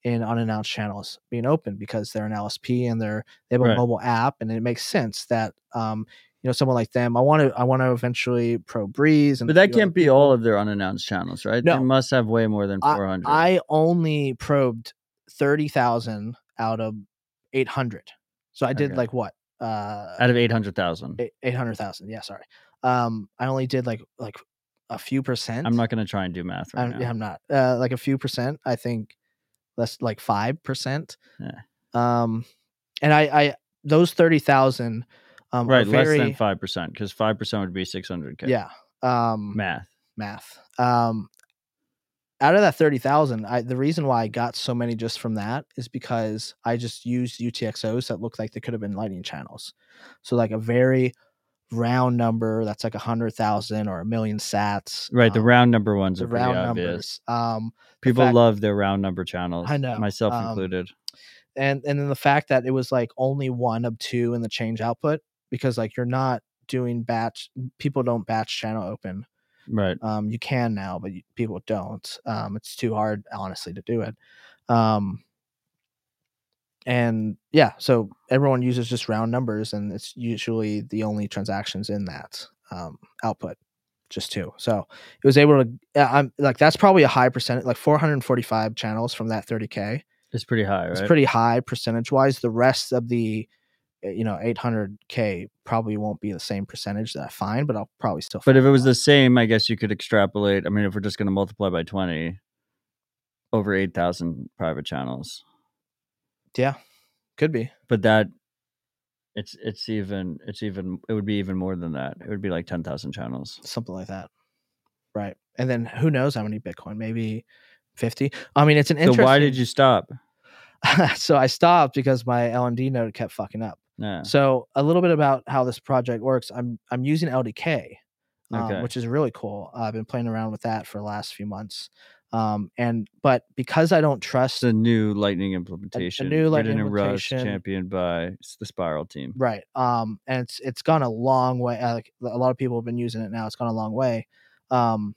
in unannounced channels being open because they're an LSP and they're they have a Right. mobile app, and it makes sense that um, you know someone like them. I want to I want to eventually pro Breez, and But that can't be people. all of their unannounced channels, right? No. They must have way more than I- 400. I only probed thirty thousand out of eight hundred, so I did Okay. like what uh, out of 800,000. eight hundred thousand. Yeah, sorry. Um, I only did like like a few percent. I'm not going to try and do math right I'm, now. yeah, I'm not. Uh, like a few percent. I think less like five percent. Yeah. Um, and I, I those thirty thousand. Um, are right, less than 5%, because 5% would be 600K. Yeah. Um, Math. math. Um, out of that thirty thousand, I the reason why I got so many just from that is because I just used UTXOs that looked like they could have been Lightning channels. So like a very round number that's like a hundred thousand or a million sats. Right, the um, round number ones the are round obvious. numbers. Um, People fact- love their round number channels. I know, Myself um, included. and and then the fact that it was like only one of two in the change output because like you're not doing batch people don't batch channel open Right. um you can now but you, people don't um it's too hard honestly to do it um and yeah, so everyone uses just round numbers, and it's usually the only transactions in that um, output, just two. So it was able to. I'm like that's probably a high percentage, like 445 channels from that 30k. It's pretty high, right? It's pretty high percentage wise. The rest of the uh, you know 800k probably won't be the same percentage that I find, but I'll probably still. But if it was lot. the same, I guess you could extrapolate. I mean, if we're just going to multiply by 20, over 8,000 private channels. Yeah, could be. But that it's it's even it's even it would be even more than that. It would be like 10,000 channels. something like that. Right. And then who knows how many Bitcoin? Maybe 50. I mean, it's an So interesting. why did you stop? so I stopped because my LND node kept fucking up. Yeah. So a little bit about how this project works. I'm I'm using LDK, um, Okay. which is really cool. I've been playing around with that for the last few months. Um, and but because I don't trust the new Lightning implementation. a new Lightning written in Rust, implementation. championed by the Spiral team. Right. Um, and it's it's gone a long way. uh, Like a lot of people have been using it now. It's gone a long way. Um,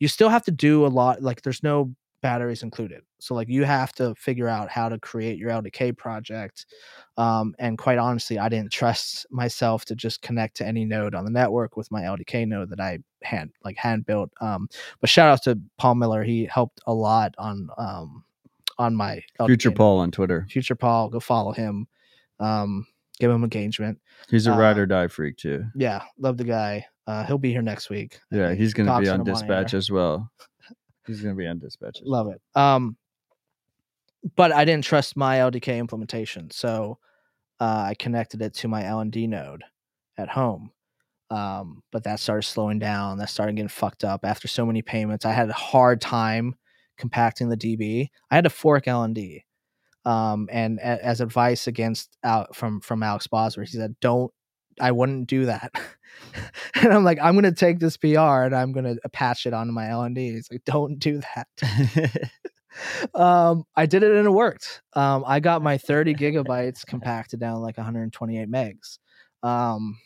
you still have to do a lot. Like there's no batteries included, so like you have to figure out how to create your LDK project. Um, and quite honestly, I didn't trust myself to just connect to any node on the network with my LDK node that I hand like hand built. Um, but shout out to Paul Miller. He helped a lot on um on my Future node. Paul on Twitter. Future Paul. Go follow him. Um, give him engagement He's a Uh, ride or die freak too. yeah, love the guy. Uh, he'll be here next week. Yeah, he's going to be on dispatch as well. He's to be on dispatches. Love it. Um, but I didn't trust my LDK implementation, so uh, I connected it to my LND node at home. Um, but that started slowing down. That started getting fucked up after so many payments. I had a hard time compacting the DB. I had to fork LND. Um, and a- as advice against out from from Alex Bosworth, he said, "Don't I wouldn't do that. and I'm like, I'm gonna take this PR and I'm gonna patch it onto my LND. He's like, don't do that. um, I did it and it worked. Um, I got my 30 gigabytes compacted down like 128 megs. Um,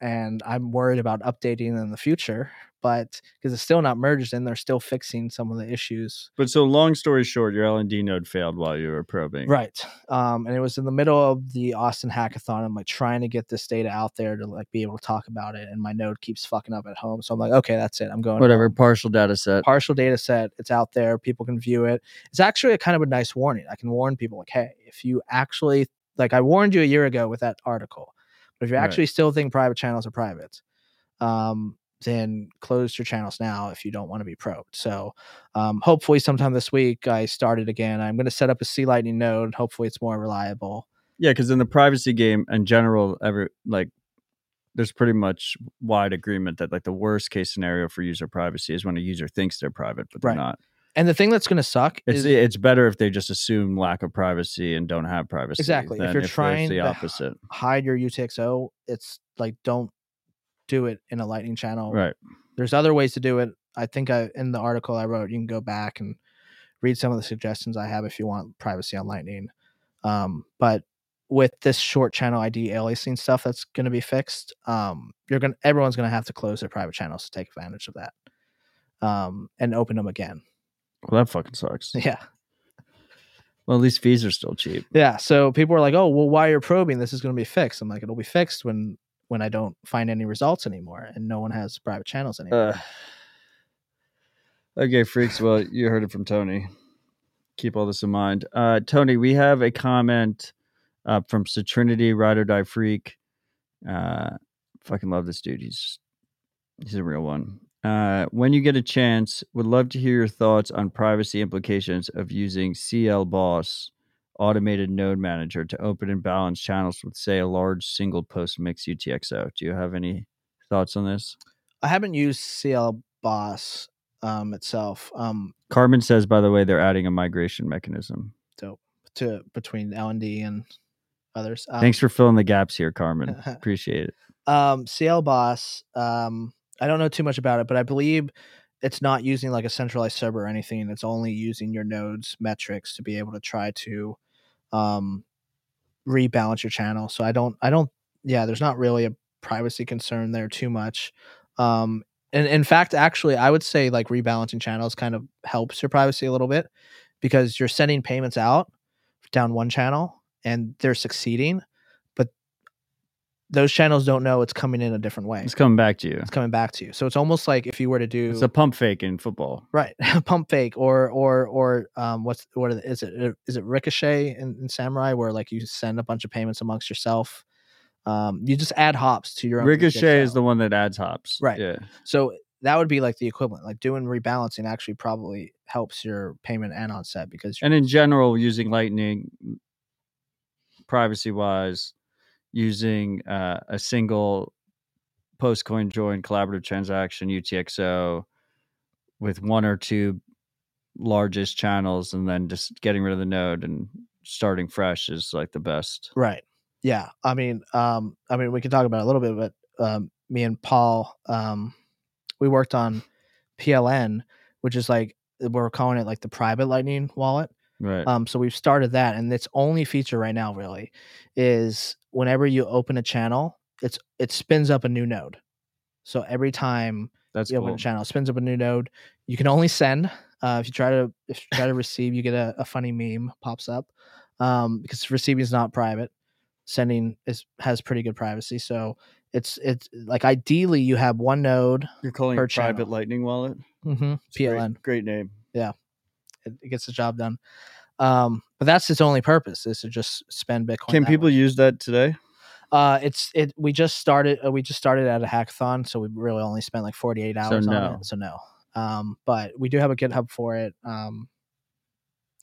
and I'm worried about updating in the future, but because it's still not merged in, they're still fixing some of the issues but so long story short, your LND node failed while you were probing. Right. Um, and it was in the middle of the Austin hackathon. I'm like trying to get this data out there to like be able to talk about it. And my node keeps fucking up at home. So I'm like, okay, that's it. I'm going Whatever. home. Partial data set. Partial data set. It's out there. People can view it. It's actually a kind of a nice warning. I can warn people like, hey, if you actually like I warned you a year ago with that article, but if you Right. actually still think private channels are private, um, then close your channels now if you don't want to be probed. So um, hopefully sometime this week I started again. I'm going to set up a C Lightning node. Hopefully it's more reliable. Yeah, because in the privacy game in general, every like there's pretty much wide agreement that like the worst case scenario for user privacy is when a user thinks they're private, but they're Right. not. And the thing that's going to suck It's is it's better if they just assume lack of privacy and don't have privacy. Exactly. If you're trying the to- opposite. hide your UTXO. It's like don't do it in a Lightning channel. Right. There's other ways to do it. I think I in the article I wrote, you can go back and read some of the suggestions I have if you want privacy on Lightning. Um, but with this short channel ID aliasing stuff that's going to be fixed, um, you're going everyone's going to have to close their private channels to take advantage of that, um, and open them again. Well, that fucking sucks. Yeah, Well, at least fees are still cheap. yeah. So people are like, "Oh, well, why you're probing? This is going to be fixed." I'm like, "It'll be fixed when when I don't find any results anymore, and no one has private channels anymore." Uh, okay, freaks. Well, you heard it from Tony. Keep all this in mind. Uh, Tony, we have a comment uh, from Satrinity Ride or Die Freak. Uh, fucking love this dude. He's he's a real one. Uh, when you get a chance, would love to hear your thoughts on privacy implications of using CLBOSS automated node manager to open and balance channels with, say, a large single post mix UTXO. Do you have any thoughts on this? I haven't used CL Boss um, itself um, Carman says, by the way, they're adding a migration mechanism. to between LND and others. Um, Thanks for filling the gaps here, Carman. Appreciate it. um, CLBOSS. Um, I don't know too much about it, but I believe it's not using like a centralized server or anything. It's only using your nodes metrics to be able to try to um, rebalance your channel. So I don't, I don't, yeah, there's not really a privacy concern there too much. Um, and in fact, actually, I would say like rebalancing channels kind of helps your privacy a little bit because you're sending payments out down one channel and they're succeeding, those channels don't know it's coming in a different way. It's coming back to you. It's coming back to you. So it's almost like if you were to do It's a pump fake in football. right pump fake or or or um what's what are the- is it is it ricochet in, in Samourai where like you send a bunch of payments amongst yourself um you just add hops to your own Ricochet is the one that adds hops. Right. Yeah. so that would be like the equivalent like doing rebalancing actually probably helps your payment and onset because And in general, using Lightning, privacy wise, using uh, a single post coin join collaborative transaction UTXO with one or two largest channels, and then just getting rid of the node and starting fresh is like the best. Right. Yeah. I mean, um, I mean, we can talk about it a little bit, but um, me and Paul, um, we worked on PLN, which is like we're calling it like the private Lightning wallet. Right. Um, so we've started that, and its only feature right now really is whenever you open a channel, it's it spins up a new node. So every time That's you cool. open a channel, it spins up a new node. You can only send. Uh, if you try to if you try to receive, you get a, a funny meme pops up um, because receiving is not private. Sending is has pretty good privacy. So it's it's like ideally you have one node, You're calling per it private channel. Lightning wallet. mm-hmm, a great- PLN. Great, name. It, it gets the job done. Um, but that's its only purpose is to just spend Bitcoin. Can people way. use that today? Uh, it's it. We just started. Uh, we just started at a hackathon, so we really only spent like forty eight hours on no. it. So no. Um, but we do have a GitHub for it. Um,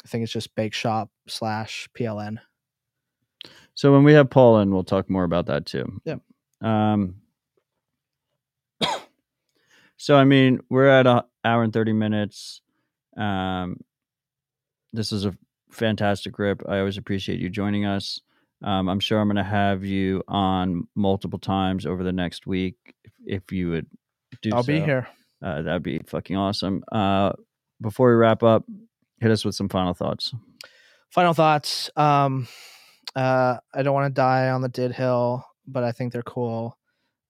I think it's just Bake Shop slash PLN. So when we have Paul in, we'll talk more about that too. Yeah. Um. So I mean, we're at an hour and thirty minutes. Um, this is a fantastic rip. I always appreciate you joining us. Um, I'm sure I'm going to have you on multiple times over the next week if, if you would do. I'll be here. Uh, that'd be fucking awesome. Uh, before we wrap up, hit us with some final thoughts. Final thoughts. Um, uh, I don't want to die on the Did Hill, but I think they're cool.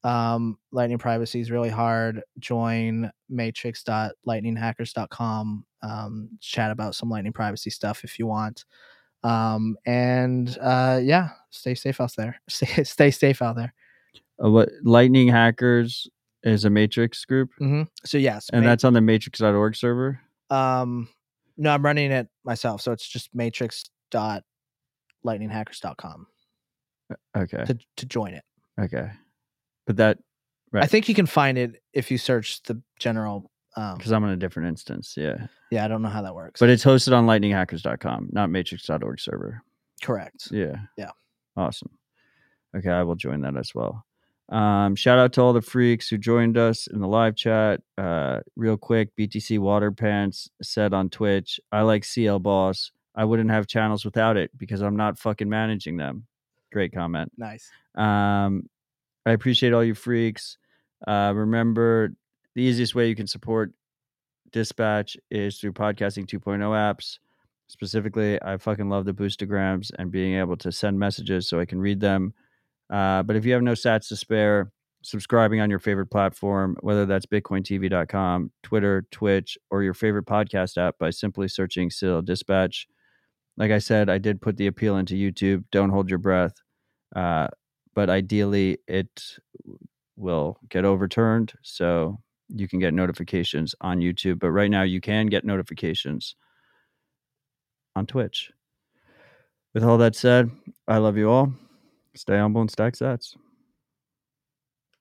Um, Lightning privacy is really hard. Join matrix.lightninghackers.com. Um, chat about some Lightning privacy stuff if you want. Um, and uh, yeah, stay safe out there. Stay, stay safe out there. Uh, what Lightning Hackers is a Matrix group, Mm-hmm. So yes, and ma- that's on the Matrix.org server. um, no, I'm running it myself. So it's just matrix.lightninghackers.com Okay, to to join it. okay, but that Right. I think you can find it if you search the general. Um, because I'm on a different instance, yeah. yeah, I don't know how that works. But it's hosted on lightninghackers.com, not Matrix.org server. correct. Yeah. Yeah. Awesome. Okay, I will join that as well. Um, shout out to all the freaks who joined us in the live chat. Uh, real quick, BTC Water Pants said on Twitch, I like CLBOSS. I wouldn't have channels without it because I'm not fucking managing them. Great comment. Nice. Um, I appreciate all you freaks. Uh, remember, the easiest way you can support Dispatch is through podcasting 2.0 apps. Specifically, I fucking love the boostograms and being able to send messages so I can read them. Uh, but if you have no sats to spare, subscribing on your favorite platform, whether that's bitcointv.com, Twitter, Twitch, or your favorite podcast app by simply searching Citadel Dispatch. Like I said, I did put the appeal into YouTube. Don't hold your breath. Uh, but ideally, it will get overturned. So you can get notifications on YouTube. But right now, you can get notifications on Twitch. With all that said, I love you all. Stay humble and stack sats.